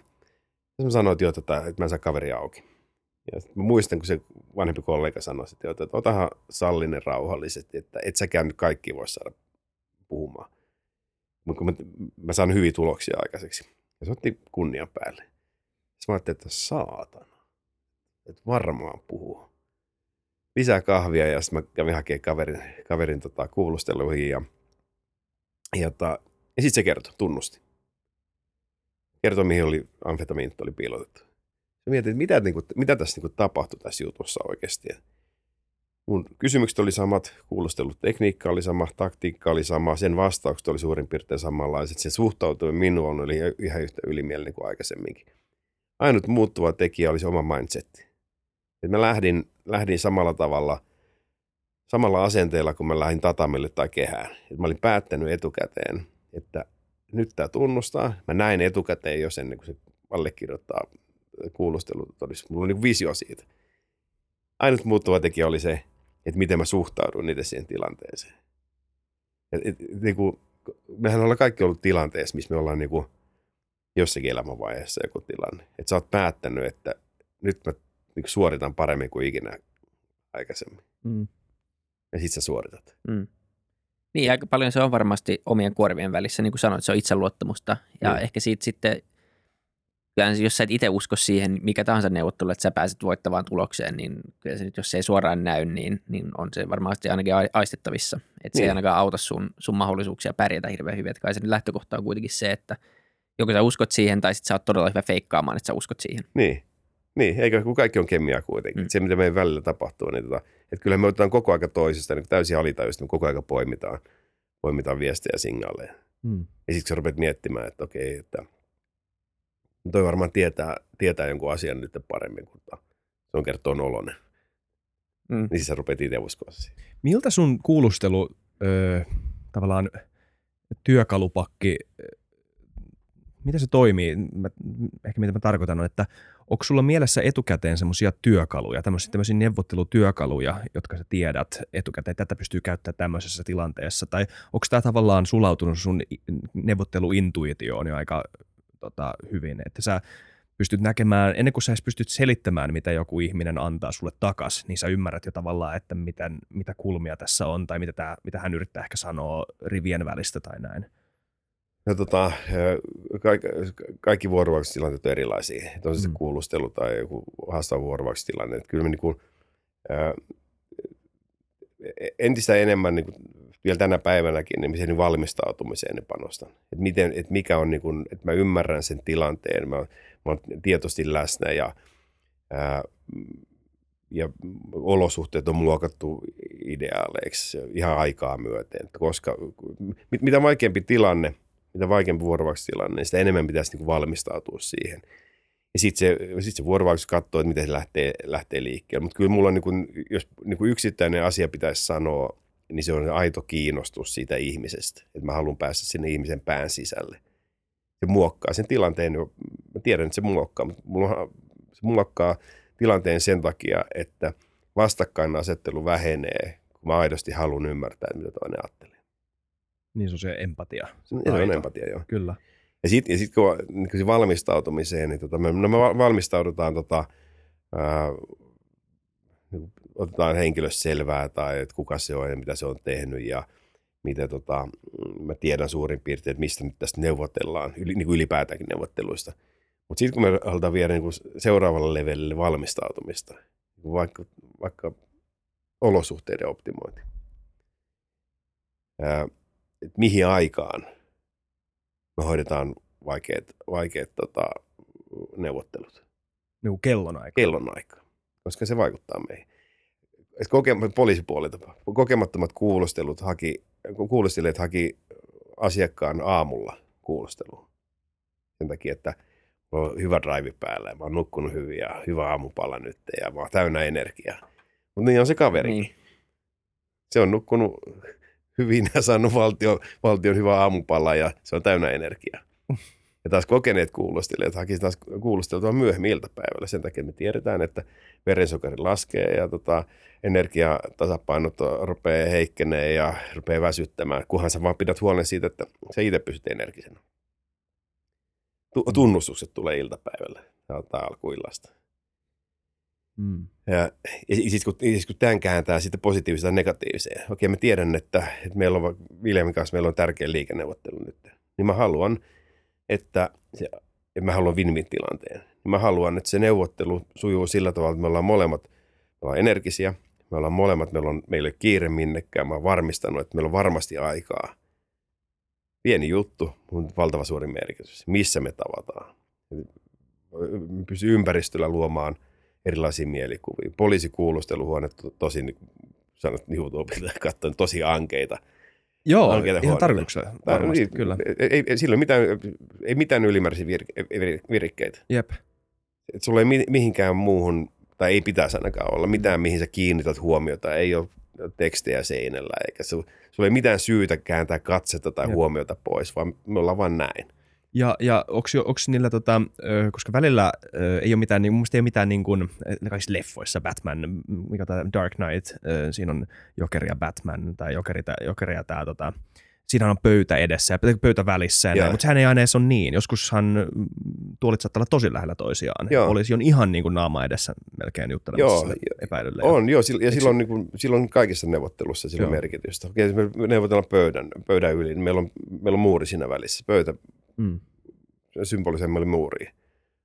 Ja mä sanoin, että, joo, tota, että mä en saa kaveria auki. Ja mä muistan, kun se vanhempi kollega sanoi, että, että otahan sallinen rauhallisesti, että et säkään nyt kaikki voi saada puhumaan. Mutta mä, mä saan hyviä tuloksia aikaiseksi. Ja se otti kunnian päälle. Sitten mä ajattelin, että saatana. Että varmaan puhuu. Lisää kahvia ja sitten mä kävin hakemaan kaverin, kaverin tota, kuulusteluihin. Ja, ja, tota, ja sitten se kertoi, tunnusti. Kertoi, mihin oli amfetamiinit oli piilotettu. Mä mietin, että mitä, niin kuin, mitä tässä niin kuin, tapahtui tässä jutussa oikeasti. Mun kysymykset oli samat, kuulustelutekniikka oli sama, taktiikka oli sama, sen vastaukset oli suurin piirtein samanlaiset. Se suhtautuminen minuun oli ihan yhtä ylimielinen kuin aikaisemminkin. Ainut muuttuva tekijä oli se oma mindsetti. Et mä lähdin, lähdin samalla tavalla, samalla asenteella, kun mä lähdin tatamille tai kehään. Et mä olin päättänyt etukäteen, että nyt tämä tunnustaa. Mä näin etukäteen jo ennen kuin se allekirjoittaa kuulustelutodistus. Mulla oli niin visio siitä. Ainut muuttuva tekijä oli se, että miten mä suhtaudun itse siihen tilanteeseen. Et, et, et, niin kuin, mehän ollaan kaikki ollut tilanteessa, missä me ollaan niin kuin, jossakin elämänvaiheessa joku tilanne. Että sä oot päättänyt, että nyt mä niin kuin, suoritan paremmin kuin ikinä aikaisemmin. Mm. Ja sit sä suoritat. Mm. Niin, aika paljon se on varmasti omien korvien välissä, niin kuin sanoit, se on itseluottamusta. Ja Mm. ehkä siitä sitten, kyllä jos sä et itse usko siihen, mikä tahansa neuvottelu, että sä pääset voittavaan tulokseen, niin kyllä se nyt, jos se ei suoraan näy, niin, niin on se varmasti ainakin ai- aistettavissa. Että se ei Niin. ainakaan auta sun, sun mahdollisuuksia pärjätä hirveän hyvin. Että kai se nyt lähtökohta on kuitenkin se, että joko sä uskot siihen, tai sitten sä oot todella hyvä feikkaamaan, että sä uskot siihen. Niin. Niin, eikö kun kaikki on kemiaa kuitenkin. Mm. Se, mitä meidän välillä tapahtuu, niin tota, että kyllä me otetaan koko aika toisesta, niin täysin alitajuisesti me koko aika poimitaan, poimitaan viestejä ja signaaleja. Mm. Ja sitten sä rupeat miettimään, että okei, että toi varmaan tietää, tietää jonkun asian nyt paremmin, kun ta- se on kertoo nolonen. Mm. Niin sä rupeat itse uskoa siihen. Miltä sun kuulustelu, öö, tavallaan työkalupakki, ö, miten se toimii? Mä, ehkä mitä mä tarkoitan on, että onko sulla mielessä etukäteen semmoisia työkaluja, tämmöisiä, tämmöisiä neuvottelutyökaluja, jotka sä tiedät etukäteen, että tätä pystyy käyttämään tämmöisessä tilanteessa, tai onko tämä tavallaan sulautunut sun neuvotteluintuitioon jo aika tota, hyvin, että sä pystyt näkemään, ennen kuin sä edes pystyt selittämään, mitä joku ihminen antaa sulle takas, niin sä ymmärrät jo tavallaan, että miten, mitä kulmia tässä on, tai mitä, tää, mitä hän yrittää ehkä sanoa rivien välistä tai näin. No, tota, kaikki, kaikki vuorovaikutustilanteet on erilaisia. On se Mm. kuulustelu tai joku haastava vuorovaikutustilanne. Kyllä me niin kuin, ää, entistä enemmän niin kuin, vielä tänä päivänäkin niin siihen valmistautumiseen niin panostan. Et miten, et mikä on, niin kun, että mä ymmärrän sen tilanteen, mä, mä oon tietoisesti läsnä ja, ää, ja olosuhteet on muokattu ideaaleiksi ihan aikaa myöten. Koska mit, mitä vaikeampi tilanne, mitä vaikeampi vuorovaikutustilanne, niin sitä enemmän pitäisi niin valmistautua siihen. Ja sitten se, sit se vuorovaikutus katsoo, että miten se lähtee, lähtee liikkeelle. Mutta kyllä mulla on, niin kun, jos niin kun yksittäinen asia pitäisi sanoa, niin se on aito kiinnostus siitä ihmisestä. Että mä haluan päästä sinne ihmisen pään sisälle. Se muokkaa sen tilanteen, mä tiedän, että se muokkaa, mutta mulla, se muokkaa tilanteen sen takia, että vastakkainasettelu vähenee, kun mä aidosti haluan ymmärtää, mitä toinen ajattelee. Niin se on se empatia. Se, se on empatia, joo. Kyllä. Ja sitten ja sit, kun, niin valmistautumiseen, niin tota, me, no me valmistaudutaan, tota, ää, niin otetaan henkilöstä selvää tai että kuka se on ja mitä se on tehnyt ja mitä tota, mä tiedän suurin piirtein, että mistä nyt tästä neuvotellaan, yli, niin kuin ylipäätäänkin neuvotteluista. Mutta sitten kun me halutaan viedä niin seuraavalle levelille valmistautumista, niin vaikka, vaikka olosuhteiden optimointi, ää, mihin aikaan me hoidetaan vaikeat, vaikeat tota, neuvottelut. Niin kellonaika. Kellonaika, koska se vaikuttaa meihin. Koke- poliisipuolelta kokemattomat kuulostelut haki, kuulostelijat haki asiakkaan aamulla kuulostelua. Sen takia, että on hyvä drive päällä ja mä oon nukkunut hyvin ja hyvä aamupala nyt ja mä oon täynnä energiaa. Mutta niin on se kaveri. Niin. Se on nukkunut hyvin ja saanut valtion, valtion hyvää aamupalaa ja se on täynnä energiaa. Ja taas kokeneet kuulostelijat hakisivat taas kuulosteltua myöhemmin iltapäivällä. Sen takia me tiedetään, että verensokeri laskee ja tota, energiatasapainot rupeaa heikkenee ja rupeaa väsyttämään, kunhan sä vaan pidät huolen siitä, että sä itse pysyt energisenä. Tunnustukset tulee iltapäivällä tai alkuillasta. Mm. Ja, ja sitten kun, siis kun tämän kääntää sitten positiivisesta negatiiviseen, okei mä tiedän, että, että meillä on Viljamin kanssa meillä on tärkeä liikenneuvottelu nyt, niin mä haluan, että, se, että mä haluan win tilanteen. Mä haluan, että se neuvottelu sujuu sillä tavalla, että me ollaan molemmat me ollaan energisiä, me ollaan molemmat, meillä, on, meillä ei ole kiire minnekään, mä oon varmistanut, että meillä on varmasti aikaa. Pieni juttu, mutta valtava suuri merkitys. Missä me tavataan? Pysyy ympäristöllä luomaan – erilaisia mielikuvia. Poliisikuulusteluhuone tosi, niin sanot YouTubelta, katsoin tosi ankeita. Joo, ankeita ihan tarkoituksella. Varmasti, niin, kyllä. Ei, ei, silloin mitään, ei mitään ylimääräisiä vir, vir, virikkeitä. Jep. Et sulla ei mihinkään muuhun, tai ei pitäisi ainakaan olla, mitään mihin sä kiinnität huomiota. Ei ole tekstejä seinällä, eikä sulla ei mitään syytä kääntää katsetta tai Jep. huomiota pois, vaan me ollaan vaan näin. Ja, ja onko niillä, tota, koska välillä ei ole mitään, niin mun ei ole mitään niin kuin, kaikissa leffoissa Batman, mikä tämä Dark Knight, siinä on Jokeri ja Batman, tai Jokeri, Jokeri ja tämä, tota, siinä on pöytä edessä ja pöytä välissä, näin, mutta sehän ei aina edes ole niin. Joskushan tuolit saattaa olla tosi lähellä toisiaan. Joo. Olisi on ihan niin kuin naama edessä melkein juttelemassa joo, epäilylle. On, joo, ja silloin, niin kuin, silloin kaikissa neuvottelussa sillä merkitystä. Okei, me neuvotellaan pöydän, pöydän yli, niin meillä on, meillä on muuri siinä välissä. Pöytä, mm. Symbolisemmalle muuriin.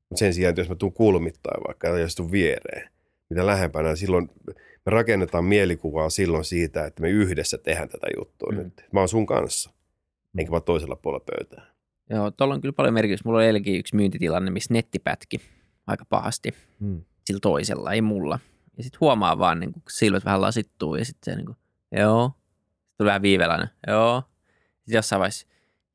Mutta sen sijaan, että jos mä tuun kulmittain vaikka ja jos tuun viereen, mitä lähempänä, silloin me rakennetaan mielikuvaa silloin siitä, että me yhdessä tehdään tätä juttua mm. nyt. Mä oon sun kanssa, mm. enkä mä toisella puolella pöytää. Joo, tuolla on kyllä paljon merkitystä. Mulla oli eilenkin yksi myyntitilanne, missä netti pätki aika pahasti. Mm. Sillä toisella, ei mulla. Ja sitten huomaa vaan, niin kun silmät vähän lasittuu ja sitten se niin kuin, joo. Sitten tulee vähän viiveläinen, joo. Sitten jossain vaiheessa,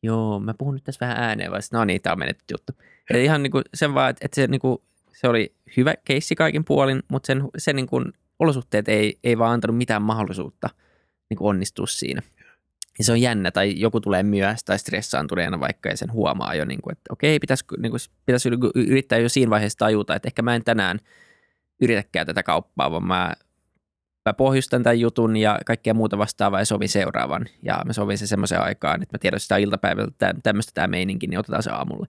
joo, mä puhun nyt tässä vähän ääneen, vai no niin, tää on menetty juttu. Ja ihan niin kuin sen vaan, että, että se, niin kuin, se oli hyvä keissi kaikin puolin, mutta sen, se niin kuin, olosuhteet ei, ei vaan antanut mitään mahdollisuutta niin kuin onnistua siinä. Ja se on jännä, tai joku tulee myöhässä tai stressaantuneena vaikka ja sen huomaa jo, niin kuin, että okei, pitäisi, niin kuin, pitäisi yrittää jo siinä vaiheessa tajuta, että ehkä mä en tänään yritäkään tätä kauppaa, vaan mä mä pohjustan tämän jutun ja kaikkea muuta vastaavaa ja sovin seuraavan. Ja mä sovin se semmoisen aikaan, että mä tiedän, että sitä iltapäivällä tämmöistä tämä meininki, niin otetaan se aamulle.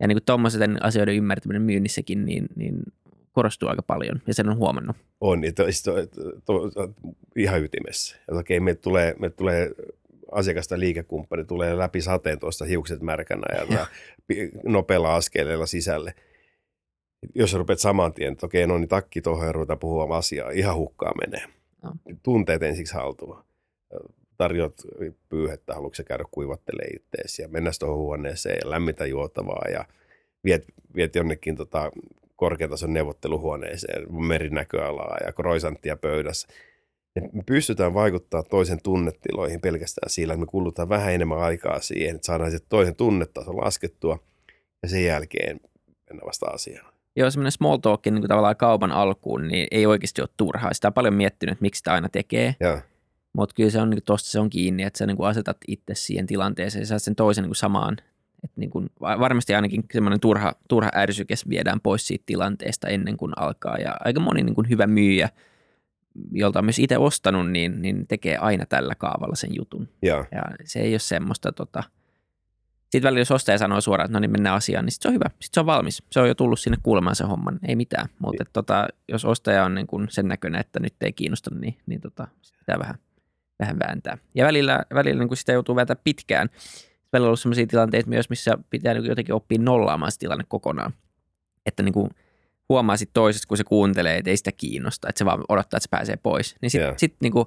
Ja niin kuin asioiden ymmärtäminen myynnissäkin, niin, niin korostuu aika paljon ja sen on huomannut. On, to, to, to, ihan ytimessä. Että okei, me tulee, me tulee asiakasta liikekumppani tulee läpi sateen tuosta hiukset märkänä ja nopealla askeleella sisälle – jos sä rupeat saman tien, että okei, no niin takki tuohon ja ruvetaan puhua asiaa, ihan hukkaa menee. No. Tunteet ensiksi haltuun. tarjoat pyyhettä, haluatko sä käydä kuivattelee itteesi ja mennä tuohon huoneeseen ja lämmitä juotavaa ja viet, viet jonnekin tota, korkeatason neuvotteluhuoneeseen, merinäköalaa ja kroisanttia pöydässä. Et me pystytään vaikuttaa toisen tunnetiloihin pelkästään sillä, että me kulutaan vähän enemmän aikaa siihen, että saadaan se toisen tunnetaso laskettua ja sen jälkeen mennä vasta asiaan. Joo, semmoinen small talk niin kuin tavallaan kaupan alkuun, niin ei oikeasti ole turhaa. Sitä on paljon miettinyt, että miksi sitä aina tekee. Mutta kyllä se on, niin tuosta se on kiinni, että sä niin kuin asetat itse siihen tilanteeseen ja saat sen toisen niin kuin samaan. Että niin kuin, va- varmasti ainakin semmoinen turha, turha ärsykes viedään pois siitä tilanteesta ennen kuin alkaa. Ja aika moni niin kuin hyvä myyjä, jolta on myös itse ostanut, niin, niin tekee aina tällä kaavalla sen jutun. ja, Ja se ei ole semmoista, tota... sitten välillä jos ostaja sanoo suoraan, että no niin mennään asiaan, niin sitten se on hyvä. Sitten se on valmis. Se on jo tullut sinne kuulemaan se homman, ei mitään. Mutta tota, jos ostaja on niin kuin sen näköinen, että nyt ei kiinnosta, niin, niin tota, sit pitää vähän, vähän vääntää. Ja välillä, välillä niin kuin sitä joutuu vääntää pitkään. Välillä on ollut sellaisia tilanteita myös, missä pitää niin jotenkin oppia nollaamaan se tilanne kokonaan. Että niin kuin huomaa sitten toisesta, kun se kuuntelee, että ei sitä kiinnosta, että se vaan odottaa, että se pääsee pois. Niin sitten Joo. sit niin kuin,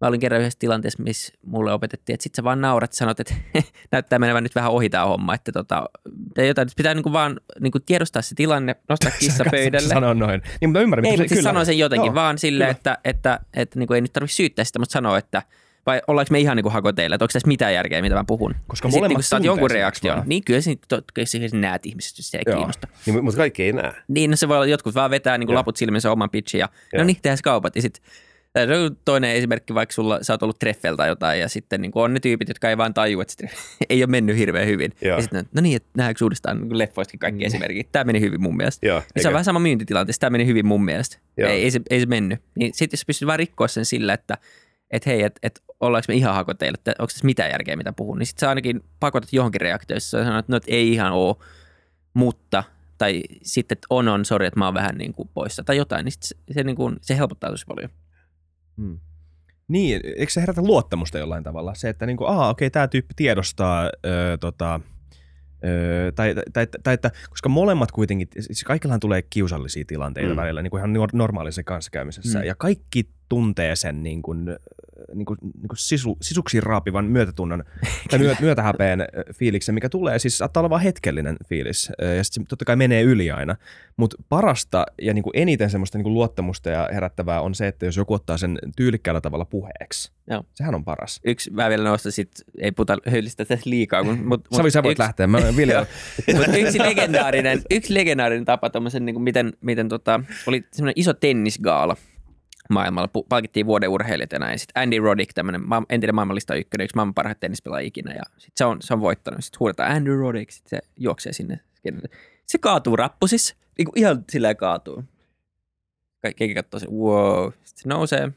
mä olin kerran yhdessä tilanteessa, missä mulle opetettiin, että sit sä vaan naurat, sanot, että näyttää menevän nyt vähän ohi tämä homma, että tota, tai jotain, että pitää niinku vaan niinku tiedostaa se tilanne, nostaa kissa pöydälle. Sanoa noin. Niin, mutta ymmärrän. Ei, mutta siis sanoa sen jotenkin, Joo, vaan silleen, kyllä. että, että, että niinku ei nyt tarvitse syyttää sitä, mutta sanoa, että vai ollaanko me ihan niinku hakoteilla, että onko tässä mitään järkeä, mitä mä puhun. Koska Ja molemmat niinku, sä saat jonkun reaktion, niin kyllä, siinä, to, kyllä näet ihmiset, jos se ei Joo. kiinnosta. niin, mutta kaikki ei näe. Niin, no se voi olla, jotkut vaan vetää niin Joo. laput silmissä oman pitchin ja Joo. no niin, tehdään kaupat. Ja sit, tai se on toinen esimerkki, vaikka sulla, sä oot ollut treffel tai jotain ja sitten niin on ne tyypit, jotka ei vaan tajua, että ei ole mennyt hirveän hyvin. Joo. Ja sitten, no niin, että nähdäänkö uudestaan niin leffoistakin kaikki esimerkit. Tämä meni hyvin mun mielestä. Joo, Ja se eikä- on vähän sama myyntitilanteessa, tämä meni hyvin mun mielestä. Joo. Ei, ei, se, ei se mennyt. Niin sitten jos pystyt vaan rikkoa sen sillä, että et hei, että et, ollaanko me ihan hakoteilla, että onko tässä mitään järkeä, mitä puhun, niin sitten sä ainakin pakotat johonkin reaktioissa ja sanot, että no, et ei ihan oo, mutta, tai sitten, että on, on, sori, että mä oon vähän niin kuin poissa, tai jotain, niin sit se, se, niin kuin, se helpottaa tosi paljon. Hmm. Niin, eikö se herätä luottamusta jollain tavalla? Se, että niinku, aha, okei, tämä tyyppi tiedostaa, öö, tota, öö, tai, tai, tai, tai, että, koska molemmat kuitenkin, siis kaikillahan tulee kiusallisia tilanteita Mm. mm. välillä, niin kuin ihan nor- normaalissa kanssakäymisessä, Mm. mm. ja kaikki tuntee sen niin kuin, niin kuin, niin kuin sisu, sisuksiin raapivan myötätunnon tai myö, myötähäpeen ö, fiiliksen, mikä tulee, siis saattaa olla vain hetkellinen fiilis, ö, ja sitten se totta kai menee yli aina, mutta parasta ja niin kuin eniten semmoista niin kuin luottamusta ja herättävää on se, että jos joku ottaa sen tyylikkäällä tavalla puheeksi. Joo. Sehän on paras. Yksi, mä vielä nostan sit, ei puhuta höylistä tästä liikaa, kun, mut, Savi, sä voit yksi, lähteä. Mä olen Vilja. Mut yksi, legendaarinen, yksi legendaarinen tapa tommosen, niin kuin miten, miten tota, oli semmoinen iso tennisgaala maailmalla. Palkittiin vuoden urheilijat ja näin. Sitten Andy Roddick, tämmöinen entinen maailmanlista ykkönen, yksi maailman parhaita tennispelaajia ikinä. Ja sit se, on, se on voittanut. Sitten huudetaan Andy Roddick, sitten se juoksee sinne. Se kaatuu rappusissa, niin kuin ihan sillä kaatuu. Kaikki katsoo sen, wow. Sitten se nousee,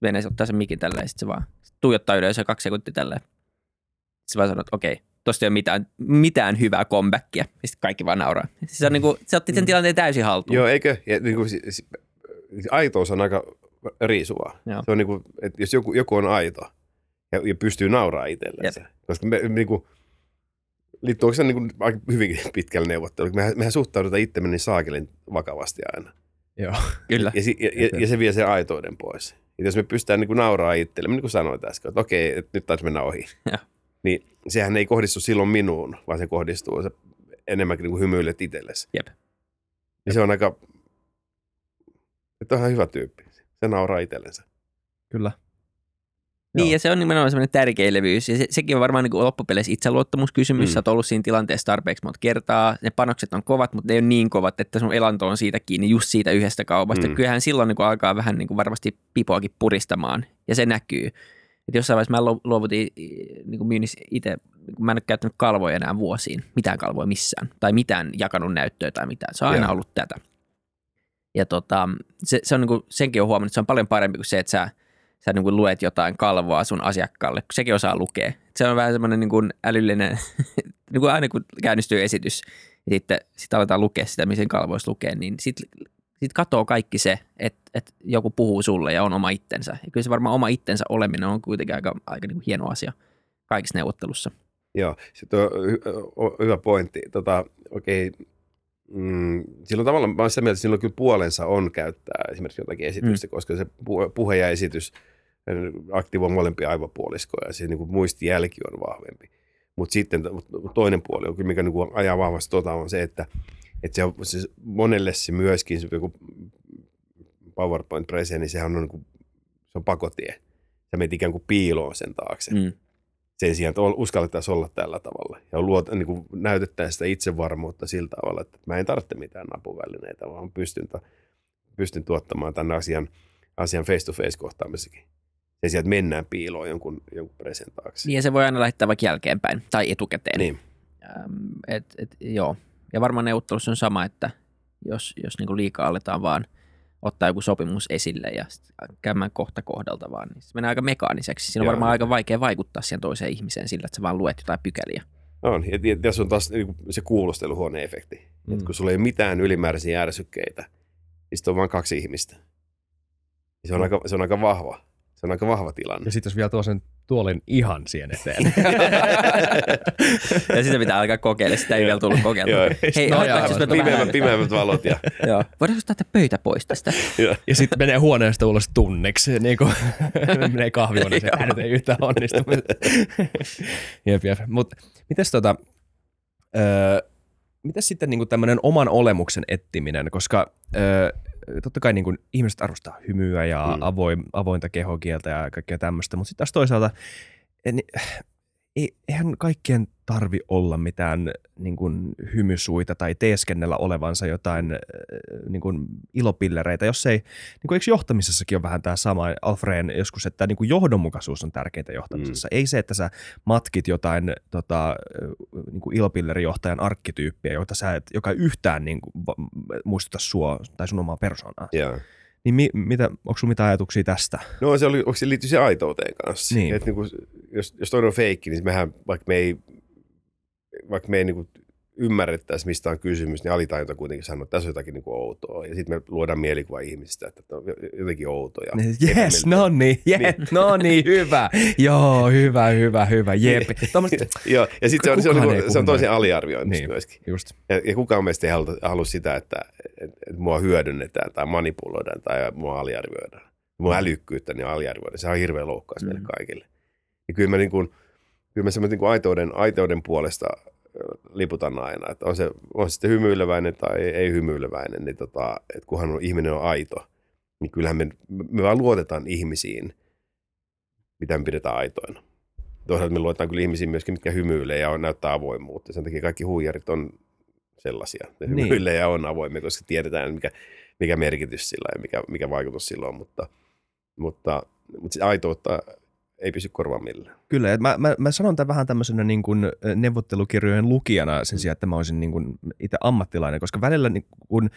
menee, se ottaa sen mikin tälleen, sitten se vaan tuijottaa yleisöä kaksi sekuntia tälleen. Sitten se vaan sanoo, että okei, tosta ei ole mitään, mitään hyvää comebackia. Ja sitten kaikki vaan nauraa. Siis se, on niin kuin, se otti sen tilanteen täysin haltuun. Joo, eikö? Ja, niin kuin, aitous on aika riisuvaa. Joo. Se on niin kuin, että jos joku, joku on aito ja, ja pystyy nauraa itsellensä. Koska me, niin kuin, liittyy se niin kuin, aika hyvinkin pitkälle neuvottelu. Mehän, mehän suhtaudutaan itsemme niin saakelin vakavasti aina. Joo. Kyllä. Ja, ja, ja, ja, se vie sen aitouden pois. Ja jos me pystytään niin kuin nauraa itsellemme, niin kuin sanoit äsken, että okei, että nyt taisi mennä ohi. Joo. Niin sehän ei kohdistu silloin minuun, vaan se kohdistuu se enemmänkin niin kuin hymyilet itsellesi. Jep. Ja se on aika, että on ihan hyvä tyyppi. Se nauraa itsellensä. Kyllä. Niin, Joo. ja se on nimenomaan semmoinen tärkeilevyys. Ja se, sekin on varmaan niin kuin loppupeleissä itseluottamuskysymys. Mm. Sä oot ollut siinä tilanteessa tarpeeksi monta kertaa. Ne panokset on kovat, mutta ne ei ole niin kovat, että sun elanto on siitä kiinni just siitä yhdestä kaupasta. Mm. Kyllähän silloin niin kuin alkaa vähän niin kuin varmasti pipoakin puristamaan. Ja se näkyy. Et jossain vaiheessa mä lu- luovutin niin kuin myynnissä itse, niin kuin mä en ole käyttänyt kalvoja enää vuosiin. Mitään kalvoja missään. Tai mitään jakanut näyttöä tai mitään. Se on aina Joo. ollut tätä. Ja tota, se, se on niin kuin, senkin on huomannut, että se on paljon parempi kuin se, että sä sä niin kuin luet jotain kalvoa sun asiakkaalle, kun sekin osaa lukea. Se on vähän semmoinen niin älyllinen, niin kuin aina kun käynnistyy esitys, ja sitten sit aletaan lukea sitä, missä kalvoissa lukee, niin sitten sit katoo kaikki se, että, että joku puhuu sulle ja on oma itsensä. Ja kyllä se varmaan oma itsensä oleminen on kuitenkin aika, aika niin kuin hieno asia kaikissa neuvottelussa. Joo, sitten on hy- on hyvä pointti. Tota, okei, mm, silloin tavallaan, mä olen sitä mieltä, että silloin kyllä puolensa on käyttää esimerkiksi jotakin esitystä, mm. koska se pu- puhe ja esitys aktivoi molempia aivopuoliskoja ja se niin kuin muistijälki on vahvempi. Mutta sitten toinen puoli on kyllä, mikä niin kuin ajaa vahvasti tota on se, että, että se, on, se monelle se myöskin se joku powerpoint prese, niin sehän on, niin kuin, se on pakotie. Sä menet ikään kuin piiloon sen taakse. Mm. Sen sijaan, että uskallettaisiin olla tällä tavalla. Ja luot, niin kuin näytettäisiin sitä itsevarmuutta sillä tavalla, että mä en tarvitse mitään apuvälineitä, vaan pystyn, pystyn tuottamaan tämän asian, asian face-to-face kohtaamisessakin. Sen sijaan, että mennään piiloon jonkun, jonkun presen taakse. Niin ja se voi aina lähettää vaikka jälkeenpäin tai etukäteen. Niin. Ähm, et, et, joo. Ja varmaan neuvottelussa on sama, että jos, jos niinku liikaa aletaan vaan – ottaa joku sopimus esille ja käymään kohta kohdalta vaan, niin se menee aika mekaaniseksi. Siinä on Joo. varmaan aika vaikea vaikuttaa siihen toiseen ihmiseen sillä, että sä vaan luet jotain pykäliä. On, ja tässä on taas niin se kuulosteluhuone-efekti. Mm. Että kun sulla ei ole mitään ylimääräisiä ärsykkeitä, niin sitten on vain kaksi ihmistä. Se on, mm. aika, se on aika vahva. Se on aika vahva tilanne. Ja sitten jos vielä tuo sen tuolin ihan siihen eteen. ja sitä pitää alkaa kokeilla, sitä ei vielä tullut kokeiltua. Hei, no, me pimeämmät, pimeämmät valot. Ja... Joo. Voidaanko ottaa pois tästä? ja sitten menee huoneesta ulos tunniksi, niin kuin menee kahvihuoneeseen, tämä nyt ei yhtään onnistu. jep, jep. Mutta mites tota, öö, mitäs sitten niin tämmöinen oman olemuksen ettiminen, koska öö, totta kai niin kuin ihmiset arvostaa hymyä ja mm. avoin, avointa kehokieltä ja kaikkea tämmöistä, mutta sitten taas toisaalta niin, eihän kaikkien tarvi olla mitään niin kuin, hymysuita tai teeskennellä olevansa jotain äh, niin kuin, ilopillereitä, jos ei, niin kuin, eikö johtamisessakin ole vähän tämä sama Alfreen joskus, että niin kuin, johdonmukaisuus on tärkeintä johtamisessa. Mm. Ei se, että sä matkit jotain tota, niin kuin ilopillerijohtajan arkkityyppiä, jota sä et, joka ei yhtään niin kuin, muistuta sua tai sun omaa persoonaa. Yeah. Niin mi, mitä, onko sinulla mitään ajatuksia tästä? No se oli, onko se liittyy siihen aitouteen kanssa. Niin. Et niin kuin, jos, jos toinen on feikki, niin mehän, vaikka me ei, vaikka me ei niin kuin ymmärrettäisi, mistä on kysymys, niin alitajunta kuitenkin sanoo, että tässä on jotakin niin kuin outoa. Ja sitten me luodaan mielikuva ihmisistä, että on jotenkin outoja. Yes, no niin, yes, niin. no niin, hyvä. Joo, hyvä, hyvä, hyvä, jep. Joo, ja sitten se on, se on, niin se on toisen aliarvioimista niin, myöskin. Just. Ja, ja kukaan meistä ei halua, halua sitä, että, että, että mua hyödynnetään tai manipuloidaan tai mua aliarvioidaan. Mua älykkyyttä niin aliarvioidaan. Se on hirveän loukkaus mm. meille kaikille. Ja kyllä mä, niin kuin, kyllä mä semmoinen niin aitouden, aitouden puolesta liputan aina, että on se, on se sitten hymyileväinen tai ei hymyileväinen, niin tota, että kunhan on, ihminen on aito, niin kyllähän me, me vaan luotetaan ihmisiin, mitä me pidetään aitoina. Toisaalta me luotetaan kyllä ihmisiin myöskin, mitkä hymyilee ja on, näyttää avoimuutta. Sen takia kaikki huijarit on sellaisia. Ne niin. hymyilee ja on avoimia, koska tiedetään, mikä, mikä merkitys sillä ja mikä, mikä vaikutus sillä on. Mutta, mutta, mutta aitoutta ei pysy korvaan millään. Kyllä, mä, mä, mä sanon tämän vähän tämmöisenä niin kuin neuvottelukirjojen lukijana sen sijaan, että mä olisin niin kuin itse ammattilainen, koska välillä niin kun,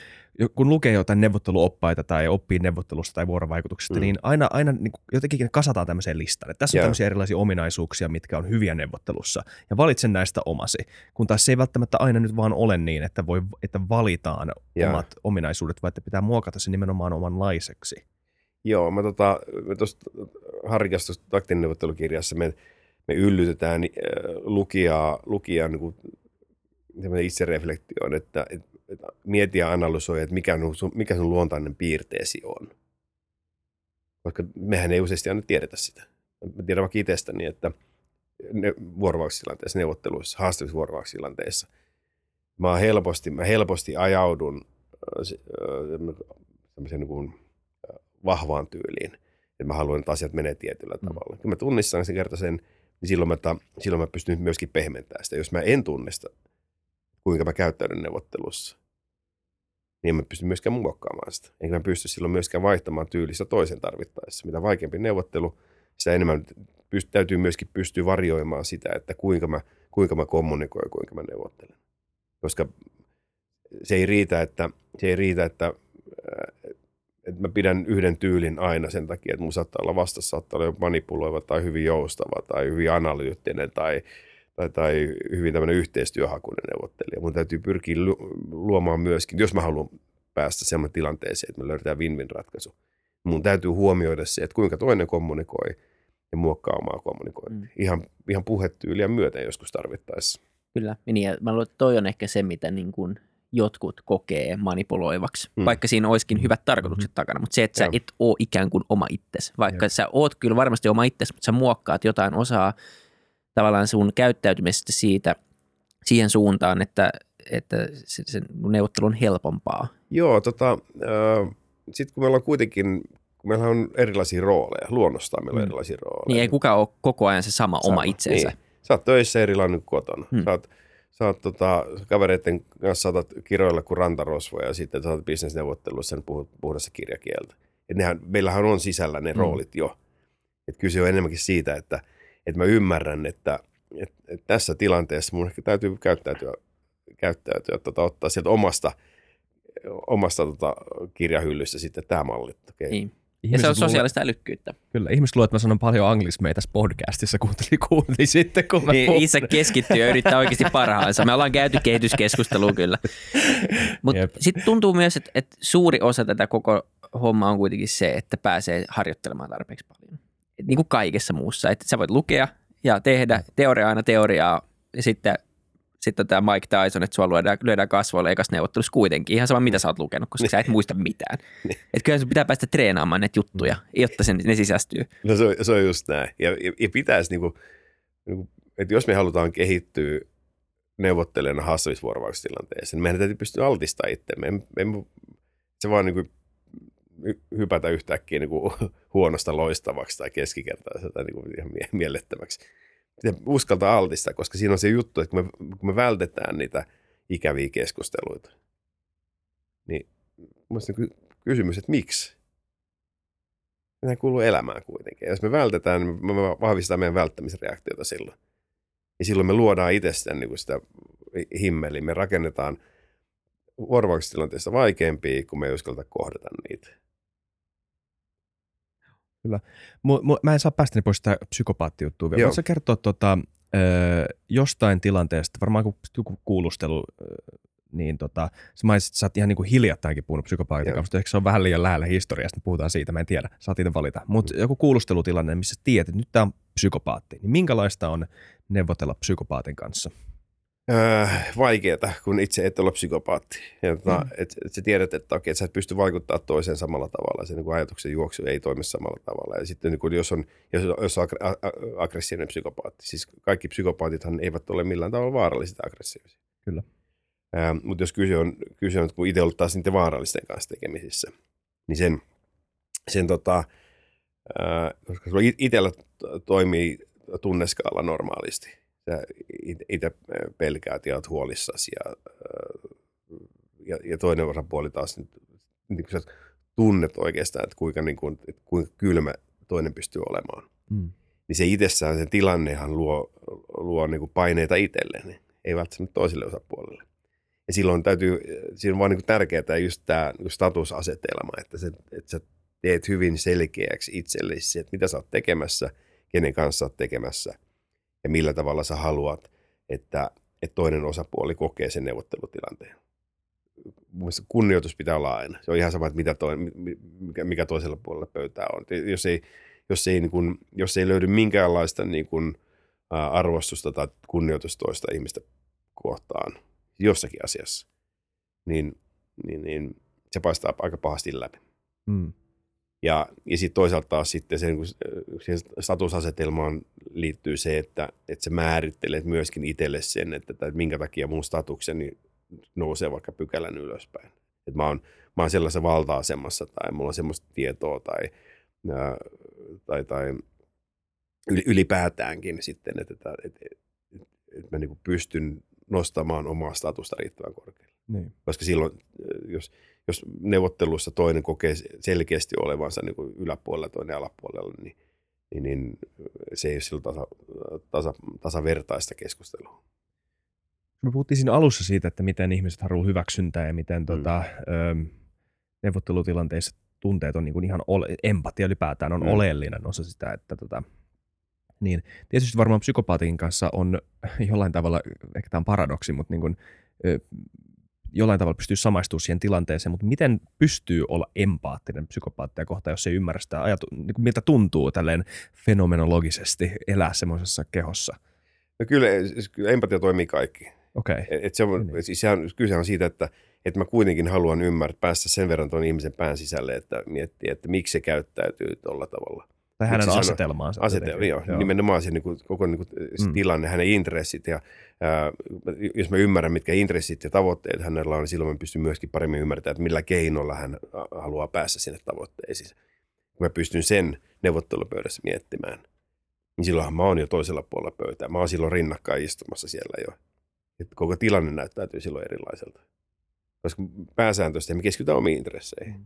kun lukee jotain neuvotteluoppaita tai oppii neuvottelusta tai vuorovaikutuksesta, mm. niin aina, aina niin kuin jotenkin kasataan tämmöiseen listaan. Että tässä on yeah. tämmöisiä erilaisia ominaisuuksia, mitkä on hyviä neuvottelussa ja valitsen näistä omasi. Kun taas se ei välttämättä aina nyt vaan ole niin, että, voi, että valitaan yeah. omat ominaisuudet, vaan että pitää muokata se nimenomaan omanlaiseksi. Joo, mä tota, me tuossa taktineuvottelukirjassa me, me yllytetään äh, lukijaa, lukijaa niin kuin, itsereflektioon, että, että, että mieti ja analysoi, että mikä, sun, mikä sun luontainen piirteesi on. Koska mehän ei useasti aina tiedetä sitä. Mä tiedän vaikka itsestäni, että ne, vuorovaikutustilanteissa, neuvotteluissa, haastavissa vuorovaikutustilanteissa, mä helposti, mä helposti ajaudun äh, niin kuin, vahvaan tyyliin. Että mä haluan, että asiat menee tietyllä mm. tavalla. Kun mä tunnistan sen kerta sen, niin silloin mä, ta, silloin mä pystyn myöskin pehmentämään sitä. Jos mä en tunnista, kuinka mä käyttäydyn neuvottelussa, niin mä pysty myöskään muokkaamaan sitä. Enkä mä pysty silloin myöskään vaihtamaan tyylistä toisen tarvittaessa. Mitä vaikeampi neuvottelu, sitä enemmän pyst- täytyy myöskin pystyä varjoimaan sitä, että kuinka mä, kuinka mä kommunikoin ja kuinka mä neuvottelen. Koska se ei riitä, että, se ei riitä, että että mä pidän yhden tyylin aina sen takia, että mun saattaa olla vastassa, saattaa olla manipuloiva tai hyvin joustava tai hyvin analyyttinen tai, tai, tai hyvin tämmöinen yhteistyöhakuinen neuvottelija. Mun täytyy pyrkiä luomaan myöskin, jos mä haluan päästä sellainen tilanteeseen, että me löydetään win-win ratkaisu. Mun täytyy huomioida se, että kuinka toinen kommunikoi ja muokkaa omaa kommunikointia. Mm. Ihan, ihan puhetyyliä myöten joskus tarvittaessa. Kyllä, niin ja mä luulen, että toi on ehkä se, mitä niin kuin jotkut kokee manipuloivaksi, Mm. mm. vaikka siinä olisikin hyvät tarkoitukset mm. takana, mutta se, että sä Joo. et ole ikään kuin oma itsesi, vaikka Joo. sä oot kyllä varmasti oma itsesi, mutta sä muokkaat jotain osaa tavallaan sun käyttäytymisestä siitä siihen suuntaan, että, että se, se neuvottelu on helpompaa. Joo, tota, äh, sitten kun meillä on kuitenkin, kun meillä on erilaisia rooleja, luonnostaan meillä on Mm. erilaisia rooleja. Niin ei kukaan ole koko ajan se sama, sama. oma itsensä. Niin. Sä oot töissä erilainen kuin kotona. Hmm. Sä oot, sä oot tota, kavereiden kanssa saatat kiroilla kuin rantarosvoja ja sitten sä oot bisnesneuvotteluissa sen puhut puhdassa kirjakieltä. Et nehän, meillähän on sisällä ne Hmm. roolit jo. Et kyse on enemmänkin siitä, että, että mä ymmärrän, että, että, että tässä tilanteessa mun ehkä täytyy käyttäytyä, käyttäytyä tota, ottaa sieltä omasta, omasta tota, kirjahyllystä sitten tämä malli. Okay. Niin. Ja Ihmiset se on luulee- sosiaalista älykkyyttä. Kyllä, ihmiset luulee, että mä sanon paljon anglismeja tässä podcastissa, kuunteli, kuunteli sitten, kun mä Niin, puhun. Isä keskittyy ja yrittää oikeasti parhaansa. Me ollaan käyty kehityskeskustelua kyllä. Mutta sitten tuntuu myös, että, että suuri osa tätä koko hommaa on kuitenkin se, että pääsee harjoittelemaan tarpeeksi paljon. Et niin kuin kaikessa muussa. Että sä voit lukea ja tehdä teoriaa aina teoriaa ja sitten sitten tämä Mike Tyson, että sua lyödään, lyödään kasvoille ekas neuvottelussa kuitenkin. Ihan sama, mitä sä oot lukenut, koska sä et muista mitään. Että kyllä sun pitää päästä treenaamaan näitä juttuja, jotta sen, ne sisäistyy. No se on, se on just näin. Ja, ja, ja pitäisi, niinku, niinku, että jos me halutaan kehittyä neuvottelijana haastavissa vuorovaikutustilanteissa, niin meidän täytyy pystyä altistamaan itsemme. Me, me, se vaan niinku, hy- hypätä yhtäkkiä niinku, huonosta loistavaksi tai keskikertaisesta tai niinku, ihan mie- Pitää uskaltaa altistaa, koska siinä on se juttu, että kun me, kun me vältetään niitä ikäviä keskusteluita, niin musta niinku kysymys, että miksi? Nämä kuuluu elämään kuitenkin. Ja jos me vältetään, niin me vahvistetaan meidän välttämisreaktiota silloin. Ja silloin me luodaan itsestään niin sitä himmeliä. Me rakennetaan vuorovaikutustilanteesta vaikeampia, kun me ei uskalleta kohdata niitä. Mu, mu, mä en saa päästäni pois sitä psykopaattijuttua vielä. Voitko kertoa tota, ö, jostain tilanteesta, varmaan kun joku kuulustelu, niin tota, sä mainitsit, että sä oot ihan niin kuin hiljattainkin puhunut psykopaatin kanssa, mutta ehkä se on vähän liian lähellä historiasta, puhutaan siitä, mä en tiedä, saat itse valita. Mutta joku kuulustelutilanne, missä sä tiedät, että nyt tämä on psykopaatti, niin minkälaista on neuvotella psykopaatin kanssa? Öö, vaikeeta, kun itse et ole psykopaatti. Ja, tota, Mm. et, et sä tiedät, että okei, et sä et pysty vaikuttamaan toiseen samalla tavalla. Se niin kuin ajatuksen juoksu ei toimi samalla tavalla. Ja sitten niin kuin, jos on, jos, jos on aggressiivinen psykopaatti, siis kaikki psykopaatithan eivät ole millään tavalla vaarallisia aggressiivisia. Kyllä. Ää, mutta jos kyse on, kyse on, kun itse ollut taas niiden vaarallisten kanssa tekemisissä, niin sen, sen tota, ää, koska sulla itsellä to- toimii tunneskaala normaalisti. Sä itse pelkäät ja oot huolissasi ja, ää, ja, ja toinen osapuoli taas nyt, niin kun sä tunnet oikeastaan, että kuinka, niin kuin, että kuinka kylmä toinen pystyy olemaan. Mm. Niin se itsessään, sen tilannehan luo, luo niin kuin paineita itselleen, ei välttämättä toiselle osapuolelle. Ja silloin täytyy, siinä on vaan niin tärkeää just tämä niin statusasetelma, että, se, että sä teet hyvin selkeäksi itsellesi, että mitä sä oot tekemässä, kenen kanssa sä oot tekemässä ja millä tavalla sä haluat, että, että toinen osapuoli kokee sen neuvottelutilanteen. Mun mielestä kunnioitus pitää olla aina. Se on ihan sama, että mitä toi, mikä, toisella puolella pöytää on. Jos ei, jos ei, niin kuin, jos ei löydy minkäänlaista niin kuin, ää, arvostusta tai kunnioitusta toista ihmistä kohtaan jossakin asiassa, niin, niin, niin se paistaa aika pahasti läpi. Mm. Ja, ja sitten toisaalta taas sitten sen, kun siihen statusasetelmaan liittyy se, että, että sä määrittelet myöskin itselle sen, että, että minkä takia mun statukseni nousee vaikka pykälän ylöspäin. Että mä oon, mä oon sellaisessa valta-asemassa tai mulla on semmoista tietoa tai, ää, tai, tai yli- ylipäätäänkin sitten, että, että, että, että, että mä niin pystyn nostamaan omaa statusta riittävän korkealle. Niin. Koska silloin, äh, jos, jos neuvottelussa toinen kokee selkeästi olevansa niin kuin yläpuolella toinen alapuolella, niin, niin, niin se ei ole silloin tasa, tasa, tasavertaista keskustelua. Me puhuttiin siinä alussa siitä, että miten ihmiset haluaa hyväksyntää ja miten Mm. tota, ö, neuvottelutilanteissa tunteet on niin kuin ihan ole, empatia ylipäätään on Mm. oleellinen osa sitä, että tota, niin tietysti varmaan psykopaatin kanssa on jollain tavalla, ehkä tämä on paradoksi, mutta niin kuin, ö, jollain tavalla pystyy samaistumaan siihen tilanteeseen, mutta miten pystyy olla empaattinen psykopaattia kohtaan, jos ei ymmärrä sitä ajatu, niin kuin miltä tuntuu tälleen fenomenologisesti elää semmoisessa kehossa? No kyllä, siis kyllä empatia toimii kaikki. Okei. Okay. Et, et se on, Niin. siis sehän, kyse on siitä, että, että mä kuitenkin haluan ymmärtää, päästä sen verran tuon ihmisen pään sisälle, että miettii, että miksi se käyttäytyy tuolla tavalla. Tai hänen on- asetelmaansa. Asetelma, joo, joo. nimenomaan se niin kuin, koko niin kuin, se Mm. tilanne, hänen intressit ja ää, jos mä ymmärrän, mitkä intressit ja tavoitteet hänellä on, niin silloin mä pystyn myöskin paremmin ymmärtämään, että millä keinoilla hän haluaa päästä sinne tavoitteisiin. Kun mä pystyn sen neuvottelupöydässä miettimään, niin silloinhan mä oon jo toisella puolella pöytää. Mä oon silloin rinnakkain istumassa siellä jo. Et koko tilanne näyttäytyy silloin erilaiselta. Koska pääsääntöisesti me keskitytään omiin intresseihin. Mm.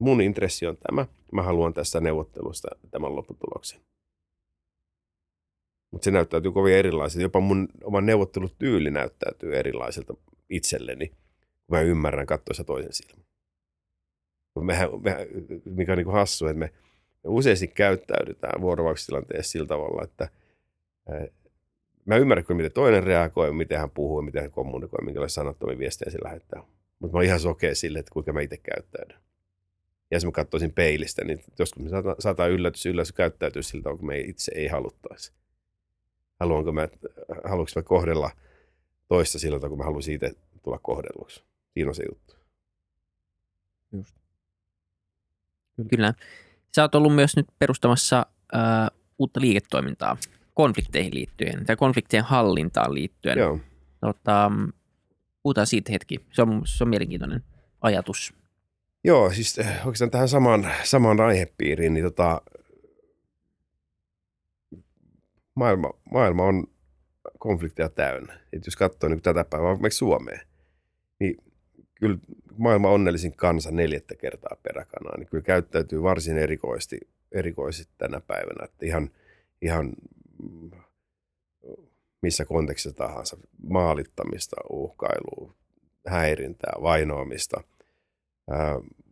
Mun intressi on tämä. Mä haluan tästä neuvottelusta tämän lopputuloksen. Mutta se näyttäytyy kovin erilaiselta. Jopa mun oma neuvottelutyyli näyttäytyy erilaiselta itselleni, kun mä ymmärrän katsoessa toisen silmän. Mehän, mehän, mikä on niin hassu, että me, me useasti käyttäydytään vuorovaikutustilanteessa sillä tavalla, että ää, mä ymmärrän kyllä, miten toinen reagoi, miten hän puhuu, miten hän kommunikoi, minkälaisia sanattomia viestejä se lähettää. Mutta mä oon ihan sokea sille, että kuinka mä itse käyttäydyn. Ja jos mä katsoisin peilistä, niin joskus me saadaan, saadaan yllätys yllätys käyttäytyä siltä, kun me itse ei haluttaisi. Haluanko mä, haluanko mä kohdella toista sillä tavalla, kun mä haluan siitä tulla kohdelluksi. Siinä on se juttu. Just. Kyllä. Sä oot ollut myös nyt perustamassa ää, uutta liiketoimintaa konflikteihin liittyen tai konfliktien hallintaan liittyen. Joo. Tota, puhutaan siitä hetki. Se on, se on mielenkiintoinen ajatus. Joo, siis eh, oikeastaan tähän samaan, samaan aihepiiriin, niin tota, maailma, maailma on konflikteja täynnä. Et jos katsoo niin tätä päivää, vaikka Suomeen, niin kyllä maailman onnellisin kansa neljättä kertaa peräkanaa, niin kyllä käyttäytyy varsin erikoisesti, erikoisesti tänä päivänä. Että ihan, ihan missä kontekstissa tahansa, maalittamista, uhkailua, häirintää, vainoamista –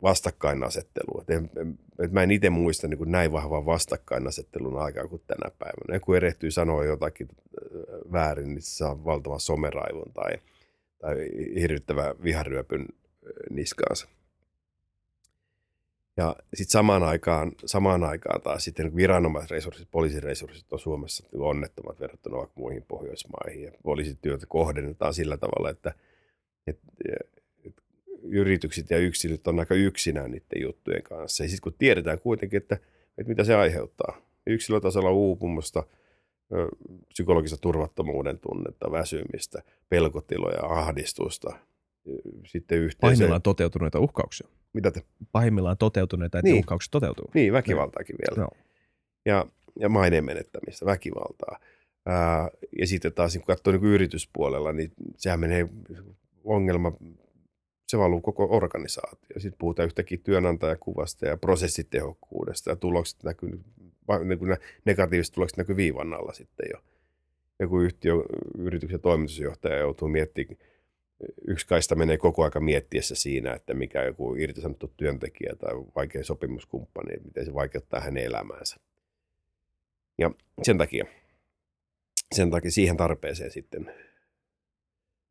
vastakkainasettelua. Et, en- et mä en itse muista niin kuin näin vahvan vastakkainasettelun aikaa kuin tänä päivänä. Joku erehtyy sanoa jotakin ää, väärin, niin se saa valtavan someraivon tai, tai hirvittävän viharyöpyn niskaansa. Ja sitten samaan aikaan, samaan aikaan taas sitten viranomaisresurssit, poliisiresurssit on Suomessa onnettomat verrattuna vaikka muihin Pohjoismaihin. Ja poliisityötä kohdennetaan sillä tavalla, että, että yritykset ja yksilöt on aika yksinään niiden juttujen kanssa. Ja sitten kun tiedetään kuitenkin, että, että mitä se aiheuttaa. Yksilötasolla uupumusta, psykologista turvattomuuden tunnetta, väsymistä, pelkotiloja, ahdistusta. Sitten yhteisö... Pahimmillaan toteutuneita uhkauksia. Mitä te? Pahimmillaan toteutuneita, että Niin. niin. uhkaukset toteutuu. Niin, väkivaltaakin vielä. Joo. Ja, ja maineen menettämistä, väkivaltaa. Ää, ja sitten taas kun katsoo niin yrityspuolella, niin sehän menee ongelma, se valuu koko organisaatio. Sitten puhutaan yhtäkkiä työnantajakuvasta ja prosessitehokkuudesta ja tulokset näkyy, niin kuin ne negatiiviset tulokset näkyy viivan alla sitten jo. Joku yhtiö, yrityksen toimitusjohtaja joutuu miettimään, yksi kaista menee koko aika miettiessä siinä, että mikä joku irtisanottu työntekijä tai vaikea sopimuskumppani, miten se vaikeuttaa hänen elämäänsä. Ja sen takia, sen takia siihen tarpeeseen sitten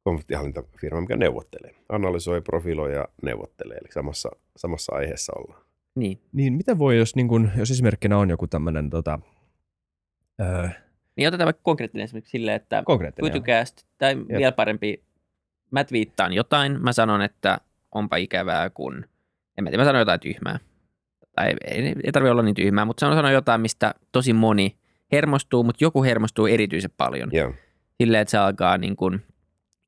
konfliktihallintafirma, mikä neuvottelee. Analysoi, profiloi ja neuvottelee. Eli samassa, samassa aiheessa ollaan. Niin. Niin miten voi, jos, niin kun, jos esimerkkinä on joku tämmöinen tota, öö, Niin otetaan vaikka konkreettinen esimerkiksi silleen, että. Kuitucast, tai Jep. vielä parempi, mä twiittaan jotain, mä sanon, että onpa ikävää, kun, en mä tiedä, mä sanon jotain tyhmää. Tai ei, ei tarvitse olla niin tyhmää, mutta sanon, sanon jotain, mistä tosi moni hermostuu, mutta joku hermostuu erityisen paljon. Joo. Silleen, että se alkaa niin kuin,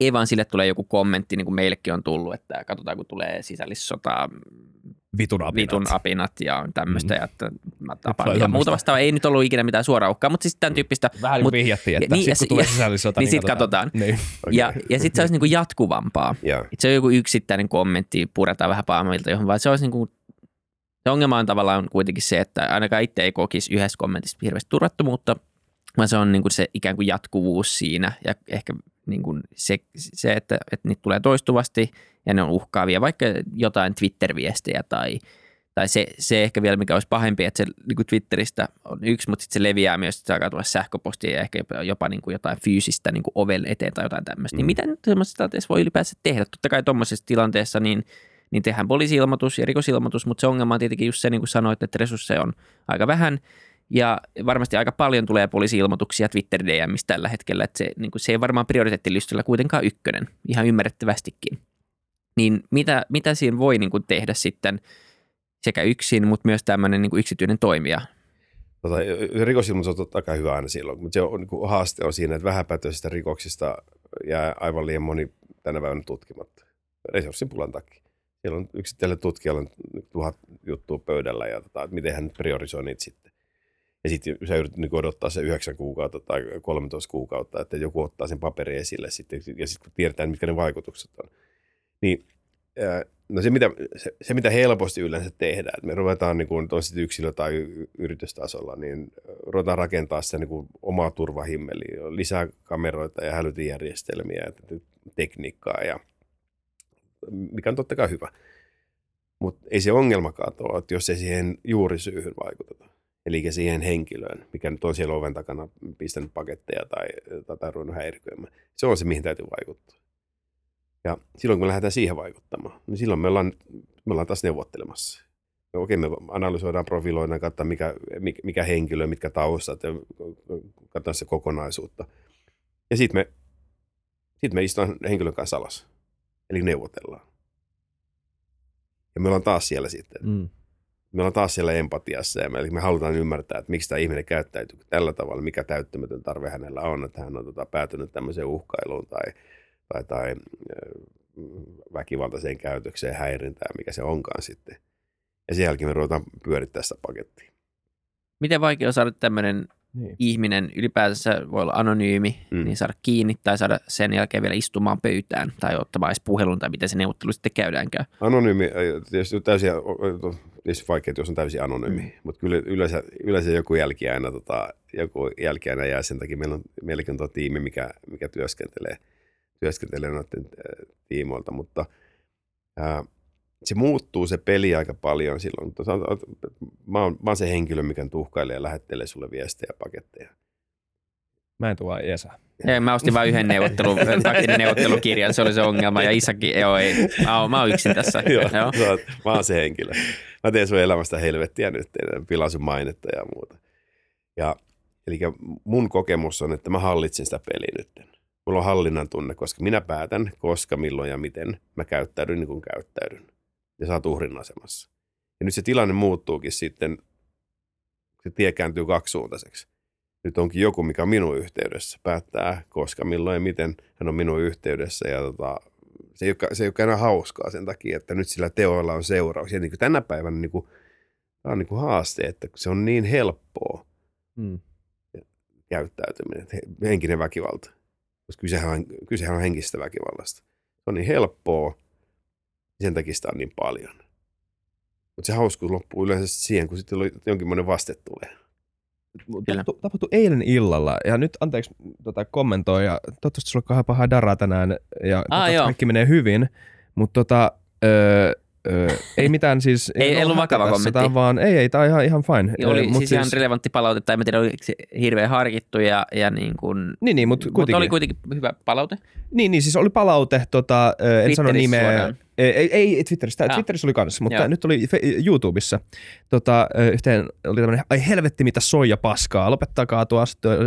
ei vaan sille tulee joku kommentti, niin kuin meillekin on tullut, että katsotaan, kun tulee sisällissota, Vitun apinat. vitun apinat ja tämmöistä, Mm. ja että mä tapan ja muuta vastaavaa. Ei nyt ollut ikinä mitään suoraa uhkaa, mutta siis tämän tyyppistä. Vähän niin Mut- kuin vihjattiin, että niin, niin, sit, se- kun tulee sisällissota, niin sit katsotaan. Niin. Ja, ja sitten se olisi niin kuin jatkuvampaa. Ja, Et se on joku yksittäinen kommentti, puretaan vähän paamilta johon, vaan se olisi niin kuin, se ongelma on tavallaan kuitenkin se, että ainakaan itse ei kokisi yhdessä kommentissa hirveästi turvattomuutta, vaan se on niin kuin se ikään kuin jatkuvuus siinä ja ehkä niin kuin se, se että, että niitä tulee toistuvasti ja ne on uhkaavia, vaikka jotain Twitter-viestejä tai, tai se, se ehkä vielä, mikä olisi pahempi, että se niin kuin Twitteristä on yksi, mutta sitten se leviää myös, että se alkaa tulla sähköpostia ja ehkä jopa, jopa niin kuin jotain fyysistä niin kuin oven eteen tai jotain tämmöistä. Mm. Niin Mm. mitä nyt semmoisessa tilanteessa voi ylipäänsä tehdä? Totta kai tuommoisessa tilanteessa niin, niin tehdään poliisi-ilmoitus ja rikosilmoitus, mutta se ongelma on tietenkin just se, niin kuin sanoit, että resursseja on aika vähän Ja varmasti aika paljon tulee poliisi-ilmoituksia Twitter DMistä tällä hetkellä, että se, niin kuin, se ei varmaan prioriteettilistalla kuitenkaan ykkönen, ihan ymmärrettävästikin. Niin mitä, mitä siinä voi niin kuin, tehdä sitten sekä yksin, mutta myös tämmöinen niin kuin yksityinen toimija? Tota, rikosilmoitus on totta kai hyvä aina silloin, mutta se on, niin kuin haaste on siinä, että vähäpätöisistä rikoksista jää aivan liian moni tänä päivänä tutkimatta resurssipulan takia. Siellä on yksittäisellä tutkijalla tuhat juttua pöydällä ja tota, miten hän priorisoi niitä sitten. Ja sitten sä yrität niin odottaa se 9 kuukautta tai 13 kuukautta, että joku ottaa sen paperin esille sitten, ja sitten kun tiedetään, mitkä ne vaikutukset on. Niin, no se mitä, se, se, mitä helposti yleensä tehdään, että me ruvetaan, niin kuin, on yksilö- tai yritystasolla, niin ruvetaan rakentaa sitä niin kuin omaa turvahimmeliä, lisää kameroita ja hälytijärjestelmiä ja tekniikkaa, ja, mikä on totta kai hyvä. Mutta ei se ongelma katoa, että jos ei siihen juurisyyhyn vaikuteta eli siihen henkilöön, mikä nyt on siellä oven takana pistänyt paketteja tai, tai, tai ruvennut häiriköimään. Se on se, mihin täytyy vaikuttaa. Ja silloin, kun me lähdetään siihen vaikuttamaan, niin silloin me ollaan, me ollaan taas neuvottelemassa. No, okei, me analysoidaan, profiloidaan, katsotaan mikä, mikä henkilö, mitkä taustat, ja katsotaan se kokonaisuutta. Ja sitten me, sit me istutaan henkilön kanssa alas, eli neuvotellaan. Ja me ollaan taas siellä sitten. Mm me ollaan taas siellä empatiassa ja me, eli me halutaan ymmärtää, että miksi tämä ihminen käyttäytyy tällä tavalla, mikä täyttämätön tarve hänellä on, että hän on tota, päätynyt tämmöiseen uhkailuun tai, tai, tai väkivaltaiseen käytökseen, häirintään, mikä se onkaan sitten. Ja sen jälkeen me ruvetaan pyörittää sitä pakettia. Miten vaikea on saada tämmöinen niin. ihminen ylipäänsä voi olla anonyymi, mm. niin saada kiinni tai saada sen jälkeen vielä istumaan pöytään tai ottamaan edes puhelun tai miten se neuvottelu sitten käydäänkään. Anonyymi, tietysti täysin, tietysti vaikea, jos on täysin anonyymi, mm. mutta kyllä yleensä, yleensä joku jälki aina, tota, joku jälki aina jää sen takia. Meillä on, meilläkin on tuo tiimi, mikä, mikä työskentelee, työskentelee noiden tiimoilta, mutta ää, se muuttuu se peli aika paljon silloin. Mä oon, mä oon se henkilö, mikä tuhkailee ja lähettelee sulle viestejä ja paketteja. Mä en tuo Esa. Ei, mä ostin vain yhden neuvottelun, taktinen neuvottelukirjan, se oli se ongelma. Ja isäkin, joo ei, mä oon, mä oon yksin tässä. joo, joo. Oot, mä oon se henkilö. Mä teen sun elämästä helvettiä nyt, pilaan sun mainetta ja muuta. Ja, eli mun kokemus on, että mä hallitsen sitä peliä nyt. Mulla on hallinnan tunne, koska minä päätän, koska, milloin ja miten mä käyttäydyn niin kuin käyttäydyn ja sä oot uhrin asemassa. Ja nyt se tilanne muuttuukin sitten, se tie kääntyy kaksisuuntaiseksi. Nyt onkin joku, mikä on minun yhteydessä, päättää koska, milloin ja miten hän on minun yhteydessä. Ja tota, se, ei ole, se ei ole enää hauskaa sen takia, että nyt sillä teoilla on seuraus. Ja niin kuin tänä päivänä niin kuin, tämä on niin kuin haaste, että se on niin helppoa hmm. käyttäytyminen, henkinen väkivalta. Koska kysehän on, kysehän on henkistä väkivallasta. Se on niin helppoa, sen takia sitä on niin paljon. Mutta se hauskuus loppuu yleensä siihen, kun sitten jonkinlainen vaste tulee. Tapahtui, tapahtui eilen illalla, ja nyt anteeksi tota, kommentoi, ja toivottavasti sulla on paha daraa tänään, ja ah, kaikki menee hyvin, mutta tota, öö, Öö, ei mitään siis... ei, ei ollut vakava kommentti. Tämä vaan, ei, ei, tämä on ihan, ihan fine. Oli öö, siis, siis ihan relevantti palaute, tai en tiedä, oliko se hirveän harkittu ja, ja niin kuin... Niin, niin mutta kuitenkin. Mutta oli kuitenkin hyvä palaute. Niin, niin siis oli palaute, tota, en sano nimeä. Suoraan. Ei, ei Twitteristä, ja. Twitterissä oli kanssa, mutta Joo. nyt oli YouTubessa. Tota, yhteen oli tämmöinen, ai helvetti mitä soija paskaa, lopettakaa tuo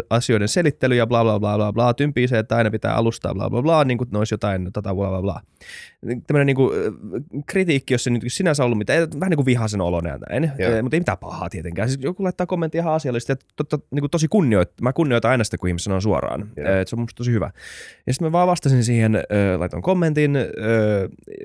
asioiden selittely ja bla bla bla bla bla, tympii se, että aina pitää alustaa bla bla bla, niin kuin olisi jotain tota bla bla bla. Tämmöinen niin kuin, kritiikki, jos se nyt sinänsä ollut mitään, vähän niin kuin vihaisen oloinen näin, Joo. mutta ei mitään pahaa tietenkään. Siis joku laittaa kommentti ihan asiallisesti, että totta, niin kuin tosi kunnioit, mä kunnioitan aina sitä, kun ihmiset sanoo suoraan. Joo. Se on musta tosi hyvä. Ja sitten mä vaan vastasin siihen, laitoin kommentin,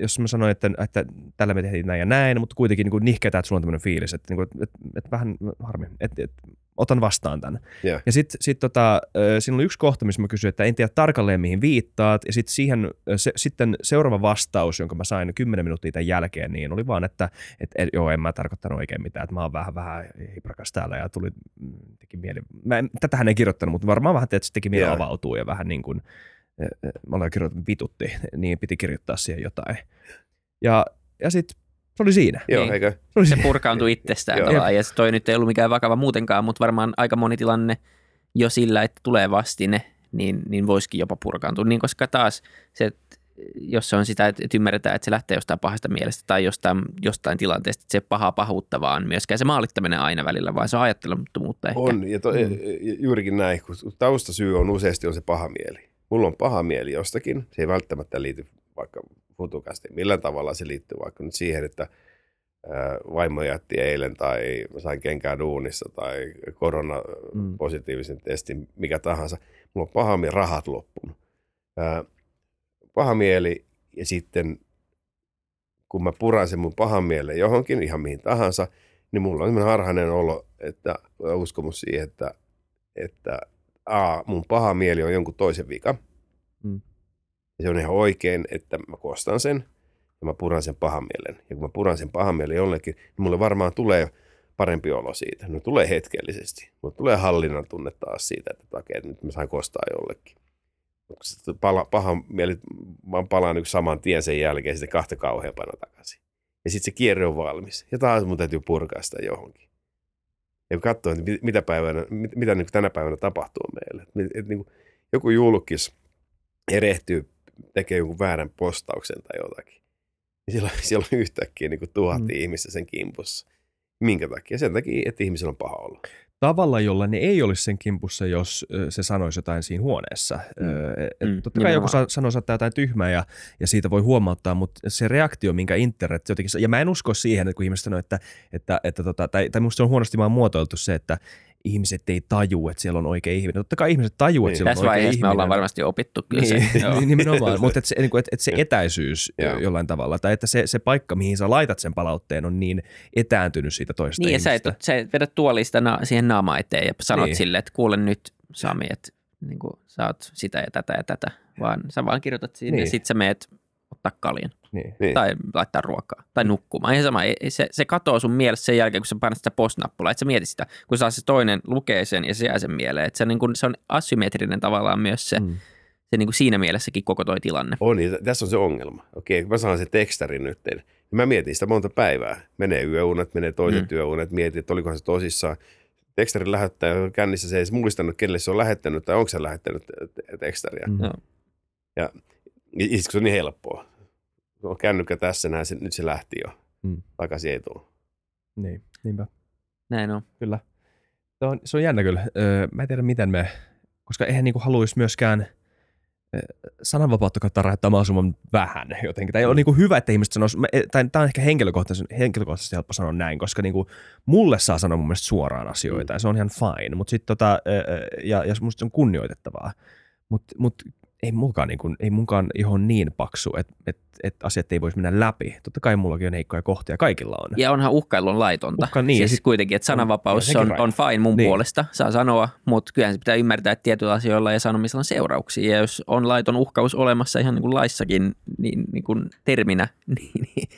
jos mä sanoin, että, että tällä me tehtiin näin ja näin, mutta kuitenkin niin nihkeetään, että sulla on tämmöinen fiilis, että, niin kuin, että, että vähän harmi, että, että otan vastaan tämän. Yeah. Ja sitten sit tota, siinä oli yksi kohta, missä mä kysyin, että en tiedä tarkalleen mihin viittaat, ja sitten siihen, se, sitten seuraava vastaus, jonka mä sain 10 minuuttia tämän jälkeen, niin oli vaan, että et, et, joo, en mä tarkoittanut oikein mitään, että mä oon vähän, vähän hiprakas täällä, ja tuli, mm, teki mieli, mä en, tätähän ei kirjoittanut, mutta varmaan vähän, että se teki mieli yeah. avautua, ja vähän niin kuin, mä olen kirjoittanut vitutti, niin piti kirjoittaa siihen jotain. Ja, ja sitten se oli siinä. Joo, niin. eikö? Se, oli se purkaantui itsestään tavallaan, ja toi nyt ei ollut mikään vakava muutenkaan, mutta varmaan aika moni tilanne jo sillä, että tulee vastine, niin, niin voisikin jopa purkaantua. Niin koska taas se, jos se on sitä, että, että ymmärretään, että se lähtee jostain pahasta mielestä tai jostain, jostain tilanteesta, että se paha pahuutta vaan myöskään se maalittaminen aina välillä, vaan se on ajattelumattomuutta ehkä. On, ja to, mm. juurikin näin, kun taustasyy on useasti on se paha mieli. Mulla on paha mieli jostakin, se ei välttämättä liity vaikka futukasti, millään tavalla se liittyy vaikka nyt siihen, että vaimo jätti eilen tai sain kenkää duunissa tai koronapositiivisen mm. testin, mikä tahansa. Mulla on paha mieli, rahat loppunut. Paha mieli ja sitten kun mä puran sen mun pahan mielen johonkin, ihan mihin tahansa, niin mulla on sellainen harhainen olo, että uskomus siihen, että, että a, mun paha mieli on jonkun toisen vika. Mm. Ja se on ihan oikein, että mä kostan sen ja mä puran sen pahan mielen. Ja kun mä puran sen pahan mielen jollekin, niin mulle varmaan tulee parempi olo siitä. No tulee hetkellisesti, mutta tulee hallinnan tunne taas siitä, että, takee, että nyt mä sain kostaa jollekin. Mutta pala, paha mieli vaan palaan niin saman tien sen jälkeen sitten kahta kauheampana takaisin. Ja sitten se kierre on valmis. Ja taas mun täytyy purkaa sitä johonkin. Ja kun katsoo, että mitä, päivänä, mit, mitä niin tänä päivänä tapahtuu meille. Että, että niin joku julkis erehtyy, tekee jonkun väärän postauksen tai jotakin. Niin siellä, siellä on yhtäkkiä niin kuin tuhat mm. ihmistä sen kimpussa. Minkä takia? Sen takia, että ihmisellä on paha olla tavalla, jolla ne ei olisi sen kimpussa, jos se sanoisi jotain siinä huoneessa. Mm. Et mm. Totta kai joku sanoo saattaa jotain tyhmää ja, ja siitä voi huomauttaa, mutta se reaktio, minkä internet jotenkin, ja mä en usko siihen, että kun ihmiset sanoo, että, että, että tota, tai, tai musta on huonosti vaan muotoiltu se, että, ihmiset ei taju, että siellä on oikea ihminen. Totta kai ihmiset tajuu, että niin. siellä Tässä on oikea ihminen. me ollaan varmasti opittu kyllä niin, se. Niin, nimenomaan, mutta että se, niin kuin, että, että se etäisyys jollain tavalla, tai että se, se paikka, mihin sä laitat sen palautteen, on niin etääntynyt siitä toisesta Niin, ihmistä. ja sä et, sä et vedä tuolista na, siihen naama eteen ja sanot niin. sille, että kuule nyt Sami, että niin kuin, sä oot sitä ja tätä ja tätä, vaan sä vaan kirjoitat sinne niin. ja sit sä meet ottaa kaljan. Niin. niin. Tai laittaa ruokaa. Tai nukkumaan. Ihan sama. Se, se katoo sun mielessä sen jälkeen, kun sä painat sitä post-nappulaa. Että sä mietit sitä, kun saa se toinen lukee sen ja se jää sen mieleen. Että se, niin kuin, se on asymmetrinen tavallaan myös se, mm. se niin kuin siinä mielessäkin koko toi tilanne. On, niin tässä on se ongelma. Okei, kun mä saan sen tekstarin nyt, niin mä mietin sitä monta päivää. Menee yöunet, menee toiset mm. yöunet, mietin, että olikohan se tosissaan. Tekstarin lähettää kännissä, se ei edes muistanut, kenelle se on lähettänyt tai onko se lähettänyt tekstaria. Mm. Ja kun se on niin helppoa. On kännykkä tässä näin, se, nyt se lähti jo. Mm. Takaisin ei tule. Niin, niinpä. Näin on. Kyllä. Se on, se on jännä kyllä. Öö, mä en tiedä miten me, koska eihän niinku haluaisi myöskään sananvapautta kautta rajoittaa mahdollisimman vähän jotenkin. Tai on niin kuin hyvä, että ihmiset sanoisi, tai tämä on ehkä henkilökohtaisesti, henkilökohtaisesti helppo sanoa näin, koska niin kuin mulle saa sanoa mun mielestä suoraan asioita, mm. ja se on ihan fine, mutta sitten tota, ja, ja musta se on kunnioitettavaa. Mutta mut ei munkaan, niin kuin, ei munkaan ihon niin paksu, että et, et asiat ei voisi mennä läpi. Totta kai mullakin on heikkoja kohtia, kaikilla on. Ja onhan uhkailun laitonta. Uhka, niin, siis sit, kuitenkin, että sananvapaus on, on, on fine mun niin. puolesta, saa sanoa, mutta kyllähän se pitää ymmärtää, että tietyillä asioilla ja sanomisilla on seurauksia. Ja jos on laiton uhkaus olemassa ihan niin kuin laissakin niin, niin kuin terminä, niin, niin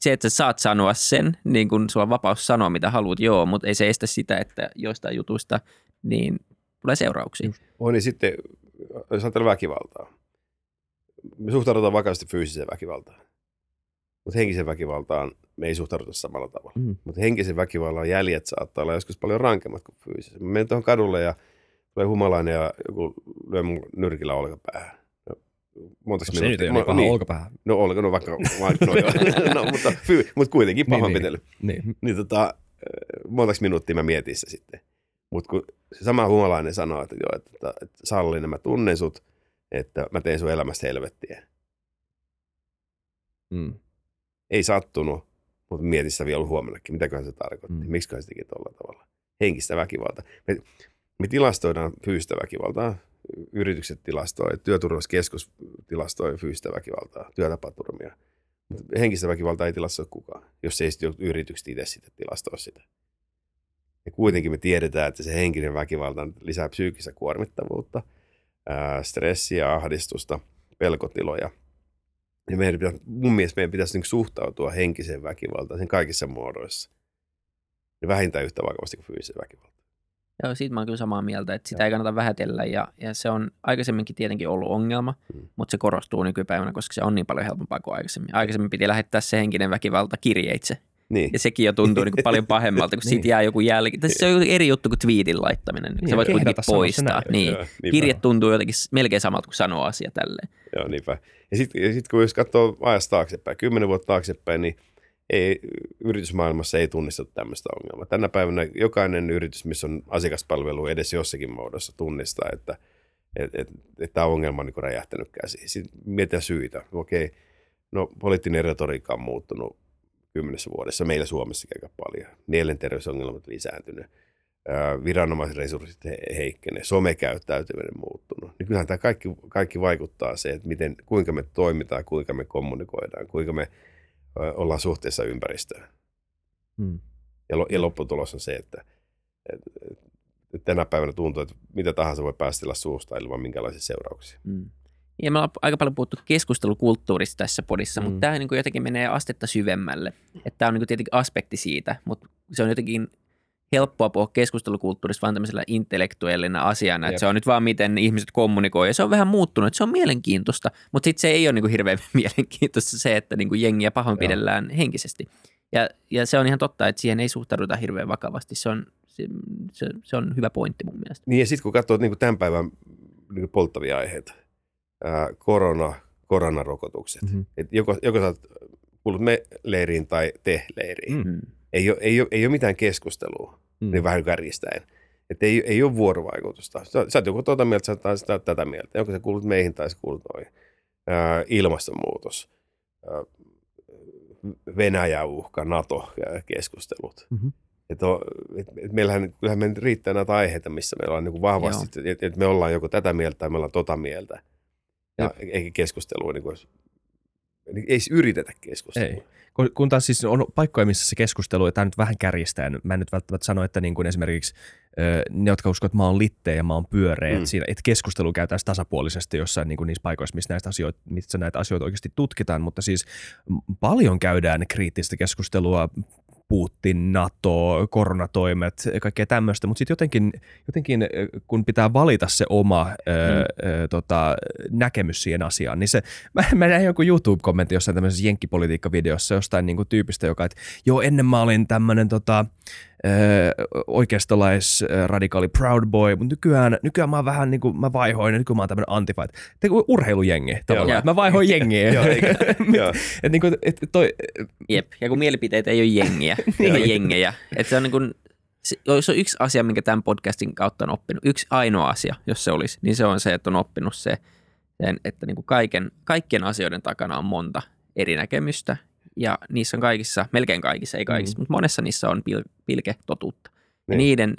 se, että sä saat sanoa sen, niin kuin sulla on vapaus sanoa mitä haluat, joo, mutta ei se estä sitä, että joistain jutuista niin tulee seurauksia. On niin sitten jos ajatellaan väkivaltaa, me suhtaudutaan vakavasti fyysiseen väkivaltaan. Mutta henkisen väkivaltaan me ei suhtauduta samalla tavalla. Mm. Mutta henkisen väkivallan jäljet saattaa olla joskus paljon rankemmat kuin fyysisen. Mä menen tuohon kadulle ja tulee humalainen ja joku lyö mun nyrkillä olkapäähän. No, no? Se nyt ei niin. olkapäähän. No, olka, no vaikka, no, no, mutta, fyy, mutta kuitenkin pahoinpitely. Niin, niin. niin tota, montako minuuttia mä mietin sitä sitten. Mutta kun se sama humalainen sanoo, että, joo, että, että, että sallin, mä tunnen sut, että mä teen sun elämästä helvettiä. Mm. Ei sattunut, mutta mieti sitä vielä huomennakin. Mitäköhän se tarkoitti? Mm. Miksi se teki tuolla tavalla? Henkistä väkivaltaa. Me, me tilastoidaan fyysistä väkivaltaa. Yritykset tilastoi, työturvallisuuskeskus tilastoi fyysistä väkivaltaa, työtapaturmia. Mutta henkistä väkivaltaa ei tilastoi kukaan, jos ei yritykset itse sitten tilastoi sitä. Ja kuitenkin me tiedetään, että se henkinen väkivalta lisää psyykkistä kuormittavuutta, ää, stressiä, ahdistusta, pelkotiloja. Ja meidän pitäisi, mun mielestä meidän pitäisi niin suhtautua henkiseen väkivaltaan sen kaikissa muodoissa. Ja vähintään yhtä vakavasti kuin fyysisen väkivalta. Joo, siitä mä oon kyllä samaa mieltä, että sitä Joo. ei kannata vähätellä ja, ja se on aikaisemminkin tietenkin ollut ongelma, hmm. mutta se korostuu nykypäivänä, koska se on niin paljon helpompaa kuin aikaisemmin. Aikaisemmin piti lähettää se henkinen väkivalta kirjeitse Niin. Ja sekin jo tuntuu niin kuin paljon pahemmalta, kun siitä Niin. jää joku jälki. Tai se on eri juttu kuin tweetin laittaminen. Niin, Niin, se voit kuitenkin poistaa. Niin. Joo. Kirje tuntuu jotenkin melkein samalta kuin sanoa asia tälleen. Joo, niinpä. Ja sitten sit, kun jos katsoo ajasta taaksepäin, kymmenen vuotta taaksepäin, niin ei, yritysmaailmassa ei tunnistettu tämmöistä ongelmaa. Tänä päivänä jokainen yritys, missä on asiakaspalvelu edes jossakin muodossa, tunnistaa, että et, et, et tämä ongelma on niin räjähtänyt käsiin. Sitten mietitään syitä. Okei, no poliittinen retoriikka on muuttunut kymmenessä vuodessa, meillä Suomessa aika paljon. Mielenterveysongelmat lisääntynyt, ää, viranomaisresurssit he- heikkenee, somekäyttäytyminen muuttunut. Niin kyllähän tämä kaikki, kaikki vaikuttaa se, että miten, kuinka me toimitaan, kuinka me kommunikoidaan, kuinka me ollaan suhteessa ympäristöön. Mm. Ja, lo- ja lopputulos on se, että, että, että tänä päivänä tuntuu, että mitä tahansa voi päästellä suusta ilman minkälaisia seurauksia. Mm. Ja me ollaan aika paljon puhuttu keskustelukulttuurista tässä podissa, mm. Mutta tämä niin jotenkin menee astetta syvemmälle. Tämä on niin tietenkin aspekti siitä, mutta se on jotenkin helppoa puhua keskustelukulttuurista vaan tämmöisellä intellektuellina asiana, että Jep. se on nyt vaan miten ihmiset kommunikoi ja se on vähän muuttunut, että se on mielenkiintoista, mutta sitten se ei ole niin kuin hirveän mielenkiintoista se, että niin kuin jengiä pahoinpidellään henkisesti. Ja, ja se on ihan totta, että siihen ei suhtauduta hirveän vakavasti. Se on, se, se, se on hyvä pointti mun mielestä. Niin ja sitten kun katsoo niin tämän päivän niin polttavia aiheita, ää, korona, koronarokotukset, Mhm. että joko, joko sä oot kuulut me leiriin tai te leiriin. Mm. Mm. Ei, ole, ei, ole, ei ole mitään keskustelua, Mm. niin vähän kärjistäen. Että ei, ei ole vuorovaikutusta. Sä, sä oot joko tuota mieltä, sä oot sitä, tätä mieltä. Joko sä kuulut meihin tai sä kuulut noihin. Ää, ilmastonmuutos, ää, Venäjä uhka, NATO-keskustelut. Mhm. Et on, et, et meillähän, kyllähän me riittää näitä aiheita, missä meillä on niin vahvasti, että et me ollaan joko tätä mieltä tai me ollaan tota mieltä. Ja, eikä keskustelua, niin kuin, ei edes yritetä keskustelua. Ei. Kun, kun taas siis on paikkoja, missä se keskustelu, ja tämä nyt vähän kärjistää, mä en nyt välttämättä sano, että niin kuin esimerkiksi ne, jotka uskovat, että mä oon litteä ja mä oon pyöreä, Mm. että, siinä, että keskustelu käytäisiin tasapuolisesti jossain niin kuin niissä paikoissa, missä, näistä asioita, missä näitä asioita oikeasti tutkitaan, mutta siis paljon käydään kriittistä keskustelua Putin, NATO, koronatoimet, kaikkea tämmöistä, mutta sitten jotenkin, jotenkin, kun pitää valita se oma mm. ö, ö, tota, näkemys siihen asiaan, niin se, mä, mä näin jonkun YouTube-kommentin jossain tämmöisessä jenkkipolitiikkavideossa jostain niinku tyypistä, joka, että joo, ennen mä olin tämmöinen tota, ö, oikeistolais ö, radikaali Proud Boy, mutta nykyään, nykyään mä oon vähän niin kuin, mä vaihoin, ja nykyään mä oon tämmöinen antifa, että kuin urheilujengi tavallaan, Joo. että mä vaihoin jengiä. Joo, eikä- et niin kuin, et toi, Jep, ja kun mielipiteitä ei ole jengiä tai jengejä. Että se on niin kuin, se, jos on yksi asia, minkä tämän podcastin kautta on oppinut, yksi ainoa asia, jos se olisi, niin se on se, että on oppinut se, sen, että niin kuin kaiken, kaikkien asioiden takana on monta eri näkemystä, ja niissä on kaikissa, melkein kaikissa, ei kaikissa, mm. mutta monessa niissä on pil, pilke totuutta. Ja Niin. niiden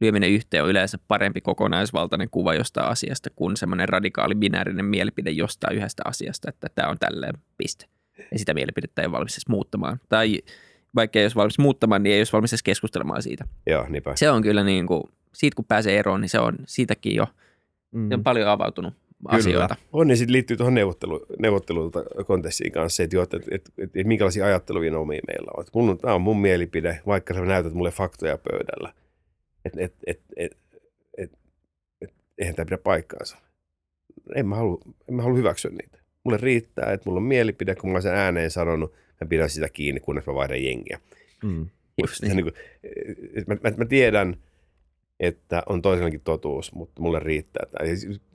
lyöminen yhteen on yleensä parempi kokonaisvaltainen kuva jostain asiasta kuin semmoinen radikaali binäärinen mielipide jostain yhdestä asiasta, että tämä on tälleen piste. Ja sitä mielipidettä ei ole valmis edes muuttamaan. Tai vaikka ei olisi valmis muuttamaan, niin ei olisi valmis edes keskustelemaan siitä. Joo, niinpä. Se on kyllä niin kuin, siitä kun pääsee eroon, niin se on siitäkin jo mm, se on paljon avautunut asioita. On, niin sitten liittyy tuohon neuvottelu, neuvottelulta kontekstiin kanssa, että, että, että, että, että, että minkälaisia ajatteluvinomia meillä on. Että mun, tämä on mun mielipide, vaikka sä näytät mulle faktoja pöydällä. Että et, et, et, et, et, eihän tämä pidä paikkaansa. En mä, halua, en mä halua hyväksyä niitä. Mulle riittää, että mulla on mielipide, kun mä oon sen ääneen sanonut, mä pidän sitä kiinni, kunnes mä vaihdan jengiä. mm, Just Se, niin. niin kuin, et mä, mä, mä tiedän, että on toisellakin totuus, mutta mulle riittää. Että,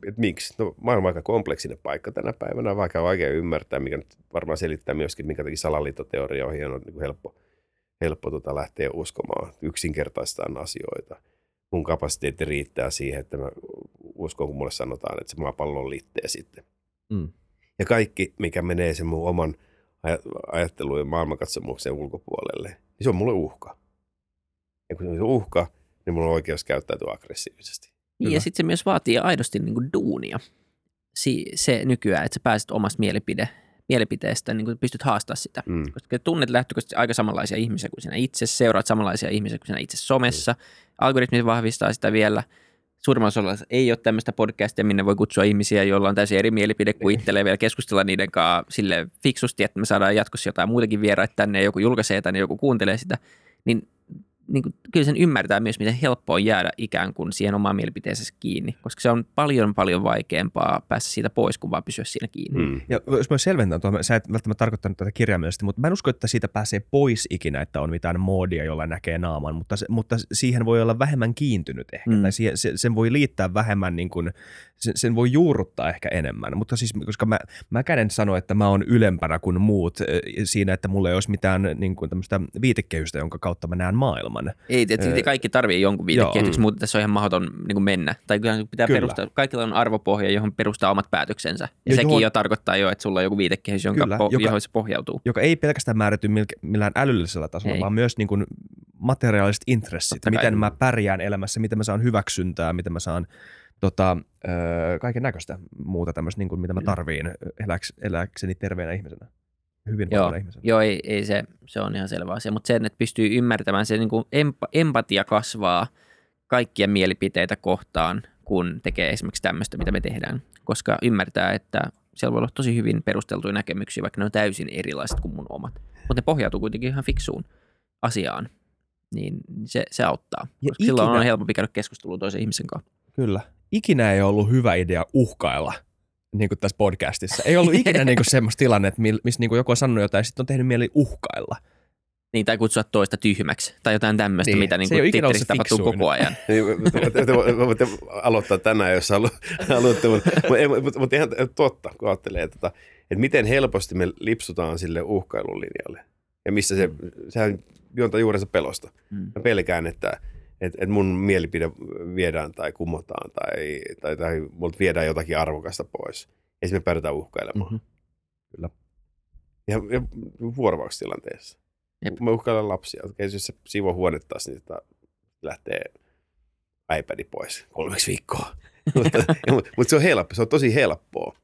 et miksi? No, maailma on aika kompleksinen paikka tänä päivänä, vaikka vaikea ymmärtää, mikä nyt varmaan selittää myöskin, minkä takia salaliittoteorioihin on niin kuin helppo, helppo tota lähteä uskomaan. Yksinkertaistaan asioita. Mun kapasiteetti riittää siihen, että mä uskon, kun mulle sanotaan, että se maapallo on litteä sitten. mm. Ja kaikki, mikä menee sen mun oman aj- ajattelun ja maailmankatsomuksen ulkopuolelle, niin se on mulle uhka. Ja kun se on uhka, niin mulla on oikeus käyttäytyä aggressiivisesti. Niin, Hyvä. ja sitten se myös vaatii aidosti niin kuin duunia. Si- se nykyään, että sä pääset omasta mielipide, mielipiteestä, niin kuin pystyt haastaa sitä. Mm. Koska tunnet lähtökohtaisesti aika samanlaisia ihmisiä kuin sinä itse, seuraat samanlaisia ihmisiä kuin sinä itse somessa. Algoritmit vahvistaa sitä vielä. Suurimmassa osassa ei ole tämmöistä podcastia, minne voi kutsua ihmisiä, joilla on täysin eri mielipide kuin itselleen vielä keskustella niiden kanssa sille fiksusti, että me saadaan jatkossa jotain muutakin vieraita tänne ja joku julkaisee tänne, joku kuuntelee sitä. Niin niin kuin, kyllä sen ymmärtää myös, miten helppoa on jäädä ikään kuin siihen omaan mielipiteensä kiinni, koska se on paljon paljon vaikeampaa päästä siitä pois, kuin vaan pysyä siinä kiinni. Mm. Ja jos mä selventän tuohon, sä et välttämättä tarkoittanut tätä kirjaimellisesti, mutta mä en usko, että siitä pääsee pois ikinä, että on mitään moodia, jolla näkee naaman, mutta, se, mutta siihen voi olla vähemmän kiintynyt ehkä, Mm. tai siihen, se, sen voi liittää vähemmän, niin kuin, sen, sen voi juurruttaa ehkä enemmän, mutta siis, koska mä, mä en sano, että mä oon ylempänä kuin muut eh, siinä, että mulla ei olisi mitään niin kuin tämmöistä viitekehystä, jonka kautta mä näen maailman. Ei, että Öö, kaikki tarvii jonkun viitekehityksen, mutta tässä on ihan mahdoton niin kuin mennä. Tai kyllä pitää Kyllä. perustaa, kaikilla on arvopohja, johon perustaa omat päätöksensä. Ja, Ja sekin johon- jo tarkoittaa jo, että sulla on joku viitekehys, jonka Kyllä, po- joka- johon se pohjautuu. joka ei pelkästään määrity millään älyllisellä tasolla, Ei. ei. vaan myös niin kuin materiaaliset intressit, Totta kai. miten mä pärjään elämässä, miten mä saan hyväksyntää, miten mä saan tota, kaiken näköistä muuta tämmöistä, niin kuin mitä mä tarviin eläks, eläkseni terveenä ihmisenä, Joo, hyvinvoivana ihmisenä. joo ei, ei se, se on ihan selvä asia, mutta sen, että pystyy ymmärtämään, se niin kuin empa, empatia kasvaa kaikkien mielipiteitä kohtaan, kun tekee esimerkiksi tämmöistä, mitä me tehdään, koska ymmärtää, että siellä voi olla tosi hyvin perusteltuja näkemyksiä, vaikka ne on täysin erilaiset kuin mun omat, mutta ne pohjautuu kuitenkin ihan fiksuun asiaan, niin se, se auttaa, Ja koska silloin ikinä- on helpompi käydä keskustelua toisen ihmisen kanssa. Kyllä. Ikinä ei ollut hyvä idea uhkailla niin kuin tässä podcastissa. Ei ollut ikinä niin kuin semmoista tilannetta, missä niin kuin joku on sanonut jotain ja sitten on tehnyt mieli uhkailla. Niin, tai kutsua toista tyhmäksi, tai jotain tämmöistä, Niin, mitä niin kuin Twitterissä tapahtuu fiksuin. koko ajan. Niin, te, te, te voitte aloittaa tänään, jos halu, haluatte, mutta mut, ei, mut, mut ihan totta, kun ajattelee, että, tota, että miten helposti me lipsutaan sille uhkailulinjalle. Ja missä se, sehän juontaa juurensa pelosta. Mm. Mä pelkään, että, että, että mun mielipide viedään tai kumotaan tai, tai, tai multa viedään jotakin arvokasta pois. Ja sitten me päädytään uhkailemaan. Mhm. Kyllä. Ja, ja vuorovaikustilanteessa. Jep. Mä uhkailen lapsia. Okei, jos se siivoo huonetta, niin tota, lähtee iPad pois kolmeksi viikkoa. mutta, mutta, mutta se on helppo, se on tosi helppoa.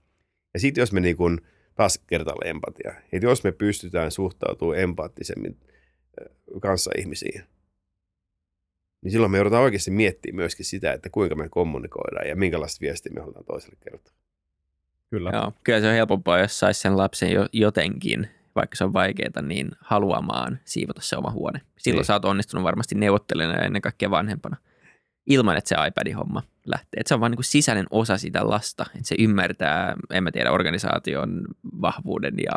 Ja sitten jos me niin kun, taas kertaalle empatia, että jos me pystytään suhtautumaan empaattisemmin kanssa ihmisiin, niin silloin me joudutaan oikeasti miettimään myöskin sitä, että kuinka me kommunikoidaan ja minkälaista viestiä me halutaan toiselle kertoa. Kyllä. Joo, kyllä se on helpompaa, jos saisi sen lapsen jo, jotenkin, vaikka se on vaikeaa, niin haluamaan siivota se oma huone. Silloin Niin. sä oot onnistunut varmasti neuvottelijana ja ennen kaikkea vanhempana. Ilman, että se iPad-homma lähtee. Et se on vaan niin kuin sisäinen osa sitä lasta. Että se ymmärtää, en mä tiedä, organisaation vahvuuden ja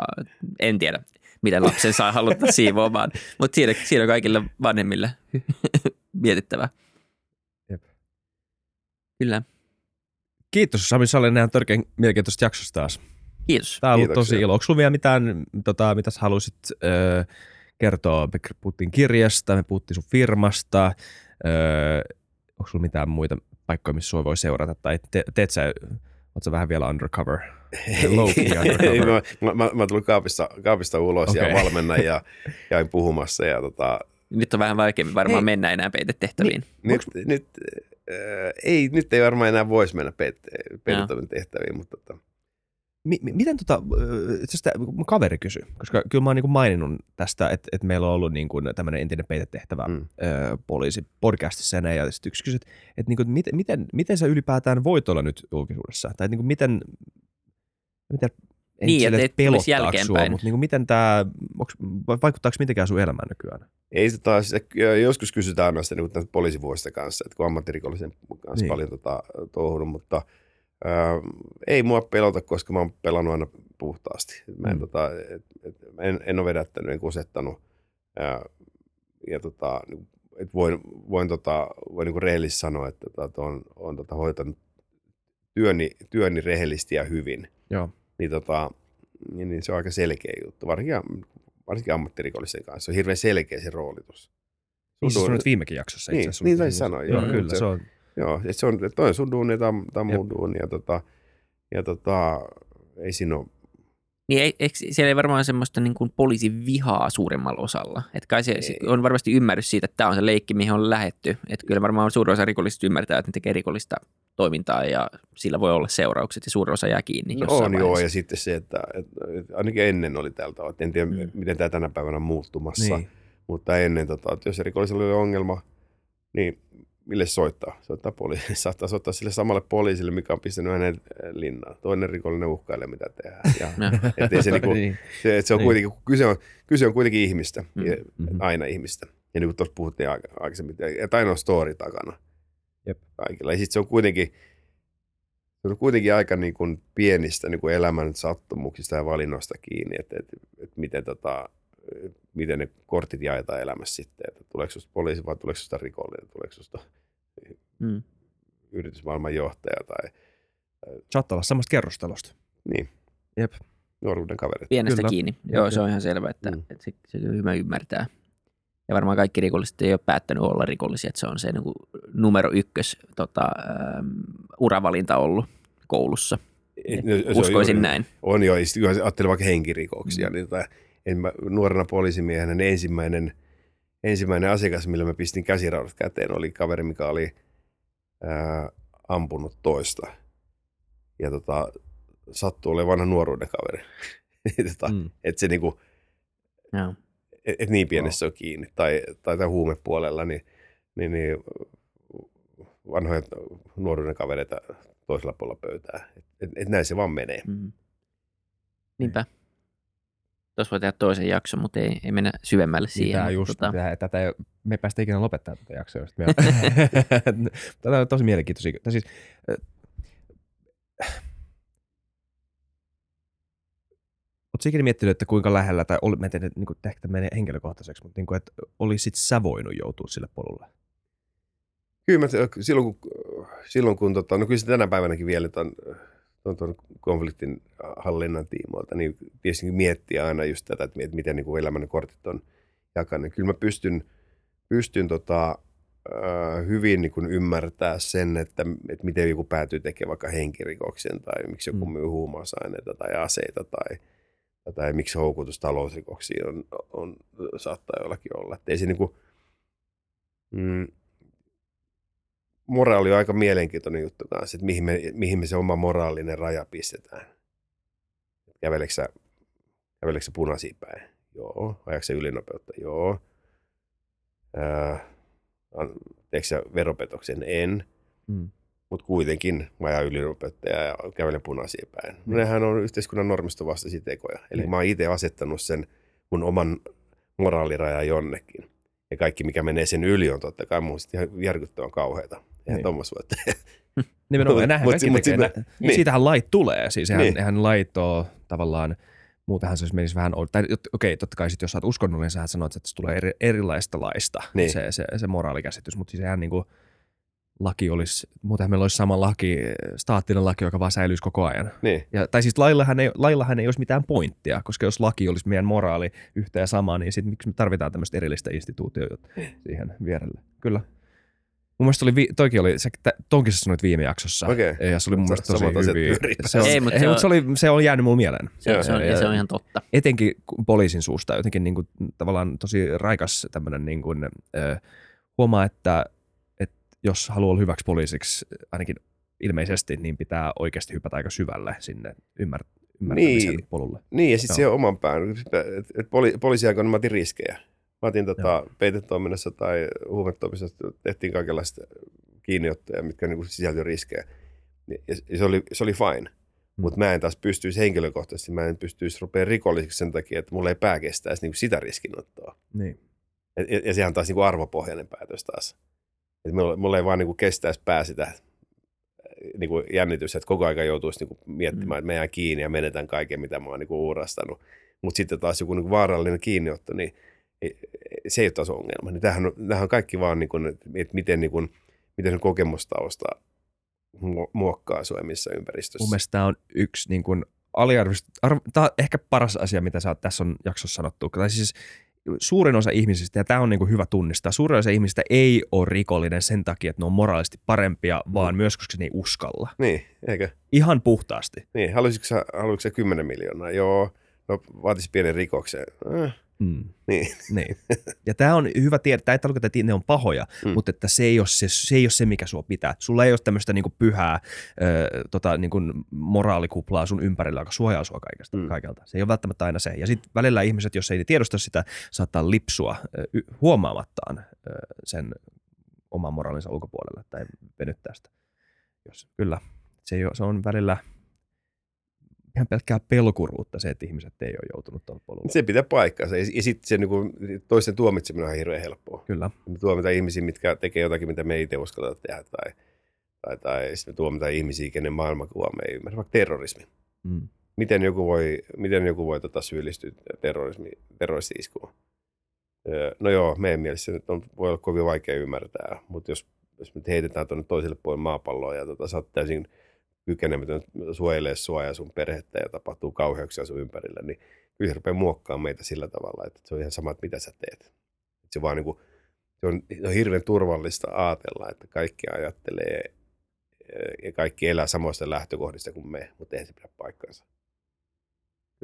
en tiedä, miten lapsen saa haluttaa siivoamaan. Mutta siinä, siinä on kaikille vanhemmille mietittävää. Jep. Kyllä. Kiitos Sami, olet näin törkeän mielenkiintoista jaksosta taas. Kiitos. Tämä on ollut Kiitoksia. tosi ilo. Onko vielä mitään, tota, mitä haluaisit öö, kertoa? Me puhuttiin kirjasta, me puhuttiin sun firmasta. Öö, onko sulla mitään muita paikkoja, missä sua voi seurata? Tai te, teet sä, oot sä vähän vielä undercover? Ei, mä, mä, mä, mä tulin kaapista, kaapista ulos okay. Ja valmennan ja käyn puhumassa. Ja tota, Nyt on vähän vaikeampi varmaan Hei. mennä enää peitetehtäviin. nyt, nyt, äh, ei, nyt ei varmaan enää voisi mennä peitettäviin tehtäviin, mutta tota, mi- miten tota, itse tää- mun kaveri kysyi, koska kyllä mä oon niinku maininnut tästä, että, että meillä on ollut niinku tämmöinen entinen peitetehtävä Mm. öö, poliisi podcastissa ja näin, ja sitten yksi kysyi, että, että niinku, miten, miten, miten sä ylipäätään voit olla nyt julkisuudessa, tai niinku, miten, miten en Niin, sille, että et tulisi pelottaako sua, jälkeenpäin. mutta niinku, miten tämä, vaikuttaako mitenkään sun elämään nykyään? ei tota, sitä, joskus kysytään aina sitä niin poliisivuosista kanssa, että kun ammattirikollisen kanssa niin. Niin. paljon tota, touhunut, mutta ää, ei mua pelota, koska mä oon pelannut aina puhtaasti. Mä en, Mm. tota, et, et, en, en ole vedättänyt, en kusettanut. Ää, ja tota, et voin, voin, tota, voin niin rehellisesti sanoa, että tota, on, on tota, hoitanut työni, työni rehellisesti ja hyvin. Joo. Niin, tota, niin, niin se on aika selkeä juttu, varsinkin, varsinkin ammattirikollisen kanssa. Se on hirveän selkeä se roolitus. Niin Sun siis duuni- sanoit viimekin jaksossa. Niin, itse asiassa. niin taisi sanoa, Joo, joo. kyllä, Se- se on. Joo, et se on, toi on sun duuni ja tämä on mun duuni. Ja, tota, ja tota, ei siinä ole Niin ei, eikö, siellä ei varmaan semmoista niin kuin poliisin vihaa suurimmalla osalla. Että kai se, se Ei. on varmasti ymmärrys siitä, että tämä on se leikki, mihin on lähetty. Että kyllä varmaan suurin osa rikollisista ymmärtää, että ne tekee rikollista toimintaa ja sillä voi olla seuraukset ja suurin osa jää kiinni No on joo, ja sitten se, että, että, että ainakin ennen oli tältä tavalla. En tiedä, Mm. miten tämä tänä päivänä on muuttumassa, niin. Mutta ennen, tota, että jos se rikollisella oli ongelma, niin mille soittaa? Soittaa poliisi. Saattaa soittaa sille samalle poliisille, mikä on pistänyt hänen eh, linnaan. Toinen rikollinen uhkailee, mitä tehdään. Ja, ettei se, niinku, niin. se, että se on Niin. kuitenkin, kyse on, kyse on kuitenkin ihmistä, Mm. ja Mhm. aina ihmistä. Ja niin kuin tuossa puhuttiin aik- aikaisemmin, että aina on story takana. Jep. Kaikilla. Ja sitten se on kuitenkin, se on kuitenkin aika niin kuin pienistä niin kuin elämän sattumuksista ja valinnoista kiinni, että, että, että miten, tota, miten ne kortit jaetaan elämässä sitten, että tuleeko susta poliisi vai tuleeko susta rikollinen, tuleeko susta Mm. yritysmaailman johtaja tai Saattaa olla samasta kerrostelusta. niin, Jep. nuoruuden kaverit. Pienestä Kyllä. kiinni. Jep, Joo, jep. se on ihan selvä, että, Mm. että se, se on hyvä ymmärtää. Ja varmaan kaikki rikolliset ei ole päättänyt olla rikollisia, että se on se niin kuin numero ykkös tota, ähm, uravalinta ollut koulussa. Et- no, se on Uskoisin juuri- näin. On jo, jos ajattelee vaikka henkirikoksia, Mm. niin tota, en mä, nuorena poliisimiehenä niin ensimmäinen, ensimmäinen asiakas, millä mä pistin käsiraudat käteen, oli kaveri, mikä oli ää, ampunut toista. Ja tota, sattuu olemaan vanha nuoruuden kaveri. tota, Mm. Että se niinku, Joo. et, et niin pienessä on kiinni. Tai, tai, tai huumepuolella, niin, niin, niin vanhoja nuoruuden kavereita toisella puolella pöytää. Et, et, et näin se vaan menee. Mm. Niinpä. Tuossa voi tehdä toisen jakson, mutta ei, ei mennä syvemmälle siihen. Tämä just, tota, tätä, tätä ei, me ei päästä ikinä lopettaa tätä jaksoa. Just vielä. tätä on tosi mielenkiintoisia. Tai siis, äh, Oletko ikinä miettinyt, että kuinka lähellä, tai oli, mä en tiedä, niin kuin, ehkä tämä menee henkilökohtaiseksi, mutta niin kuin, että olisit sä voinut joutua sille polulle? Kyllä mä, silloin kun, silloin kun tota, no kyllä se tänä päivänäkin vielä ton, ton, ton konfliktin hallinnan tiimoilta, niin tietysti miettiä aina just tätä, että mit- miten niin kuin elämän kortit on jakanut. Kyllä mä pystyn, pystyn tota, äh, hyvin niin kuin ymmärtää sen, että, että miten joku päätyy tekemään vaikka henkirikoksen tai miksi joku Mm. myy huumausaineita tai aseita tai, tai miksi houkutus talousrikoksiin on, on, saattaa jollakin olla. Että ei se niin kuin, mm, moraali on aika mielenkiintoinen juttu kanssa, että mihin me, mihin me se oma moraalinen raja pistetään. Käveleekö sä, käveleekö sä punaisiin päin? Joo. Ajaako sä ylinopeutta? Joo. Ää, an- teekö sä veropetoksen? En. Mm. Mutta kuitenkin mä ajan ylinopeutta ja kävelen punaisiin päin. No, nehän on yhteiskunnan normiston vastaisia tekoja. Eli Niin. mä oon itse asettanut sen mun oman moraalirajan jonnekin. Ja kaikki, mikä menee sen yli, on totta kai mun ihan järkyttävän kauheita. Eihän Niin. tuommoista voi tehdä. Nimenomaan, ja näinhän Mut- kaikki mut tekee. sitten- Nä- niin. Siitähän lait tulee. Siis eihän, Niin. eihän lait ole tavallaan, muutenhan se menisi vähän, tai okei, totta kai sit, jos sä oot uskonnollinen, sä sanoit, että se tulee eri, erilaista laista, Niin. se, se, se moraalikäsitys, mutta siis eihän niin kuin, laki olisi, muutenhan meillä olisi sama laki, staattinen laki, joka vaan säilyisi koko ajan. Niin. Ja, tai siis laillahan ei, laillahan ei olisi mitään pointtia, koska jos laki olisi meidän moraali yhtä ja sama, niin sit miksi me tarvitaan tämmöistä erillistä instituutiota siihen vierelle. Kyllä. Mun mielestä oli, toikin oli, se, tonkin sä sanoit viime jaksossa. Okei. Ja se oli mun mielestä tosi hyvin. Se on, Ei, ei, mut mutta se se, on- se, oli, se on jäänyt mun mieleen. se, on, se, on, ja se on ihan totta. Etenkin kun poliisin suusta jotenkin niin kuin, tavallaan tosi raikas tämmöinen niin kuin, ö, huomaa, että jos haluaa olla hyväksi poliisiksi, ainakin ilmeisesti, niin pitää oikeasti hypätä aika syvälle sinne ymmär, ymmärtämisen Niin. polulle. Niin, ja sitten siihen oman pään. Et, et poli, poliisiaikoina mä otin riskejä. Mä otin tota, peitetoiminnassa tai huumetoiminnassa tehtiin kaikenlaista kiinniottoja, mitkä niinku sisältyi riskejä. Ja se oli, se oli fine. Mm. Mutta mä en taas pystyisi henkilökohtaisesti, mä en pystyisi rupeaa rikolliseksi sen takia, että mulla ei pää kestäisi niinku sitä riskinottoa. Niin. Ja, ja, ja sehän taas niinku arvopohjainen päätös taas. Et mulla, mulla ei vaan niinku kestäisi pää sitä äh, niinku jännitystä, että koko ajan joutuisi niinku miettimään, että mä jään kiinni ja menetän kaiken, mitä mä oon niinku uurastanut. Mutta sitten taas joku niinku vaarallinen kiinniotto, niin ei- ei- se ei ole taas ongelma. Niin tämähän, on, tämähän on kaikki vaan, niinku, että miten, niinku, miten se kokemustausta mu- muokkaa sua missä ympäristössä. Mun mielestä tämä on yksi niin kuin arv, tää on ehkä paras asia, mitä sä oot tässä on jaksossa sanottu. Tai siis suurin osa ihmisistä, ja tämä on niin hyvä tunnistaa, suurin osa ihmisistä ei ole rikollinen sen takia, että ne on moraalisesti parempia, vaan myös koska ne ei uskalla. Niin, eikö? Ihan puhtaasti. Niin, haluaisitko sä, haluaisitko sä 10 miljoonaa? Joo. No, vaatisi pienen rikoksen. Äh, Mm. niin. Niin. Ja tämä on hyvä tiedä, tämä ei tarkoita, että ne on pahoja, Mm. mutta että se ei, ole se, se ei ole se, mikä sua pitää. Sulla ei ole tämmöistä niinku pyhää ö, tota, niinku moraalikuplaa sun ympärillä, joka suojaa sua kaikesta, Mm. kaikelta. Se ei ole välttämättä aina se. Ja sitten välillä ihmiset, jos ei ne tiedosta sitä, saattaa lipsua ö, huomaamattaan ö, sen oman moraalinsa ulkopuolelle tai venyttää sitä. Jos, kyllä, se, ei ole, se on välillä ihan pelkkää pelkuruutta se, että ihmiset ei ole joutunut tuolla polulla. Se pitää paikkaansa. Ja, ja sitten se niin kuin, toisten tuomitseminen on hirveän helppoa. Kyllä. Me tuomitaan ihmisiä, mitkä tekee jotakin, mitä me ei itse uskalla tehdä. Tai, tai, tai sitten me tuomitaan ihmisiä, kenen maailmankuva me ei ymmärrä. Vaikka terrorismi. Mm. Miten joku voi, miten joku voi tota syyllistyä terrorismi, terroristi-iskuun? No joo, meidän mielessä se nyt on, voi olla kovin vaikea ymmärtää, mutta jos, jos me heitetään tuonne toiselle puolelle maapalloa ja tota, sä oot täysin kykenemätön suojelemaan sua ja sun perhettä ja tapahtuu kauheuksia sun ympärillä, niin kyllä se rupeaa muokkaamaan meitä sillä tavalla, että se on ihan sama, että mitä sä teet. Se, vaan niin kuin, se, on, se on hirveän turvallista ajatella, että kaikki ajattelee eh, ja kaikki elää samoista lähtökohdista kuin me, mutta eihän se pidä paikkaansa.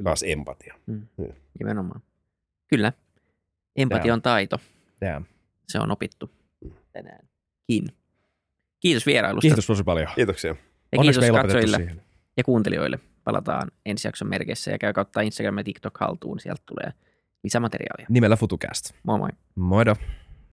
Taas empatia. Nimenomaan. Kyllä. Empatia on taito. Yeah. Se on opittu tänäänkin. Kiitos vierailusta. Kiitos tosi paljon. Kiitoksia. Ja Onneksi kiitos katsojille ja kuuntelijoille. Palataan ensi jakson merkeissä ja käy kautta Instagram ja TikTok haltuun. Sieltä tulee lisämateriaalia. Nimellä FutuCast. Moi moi. Moido.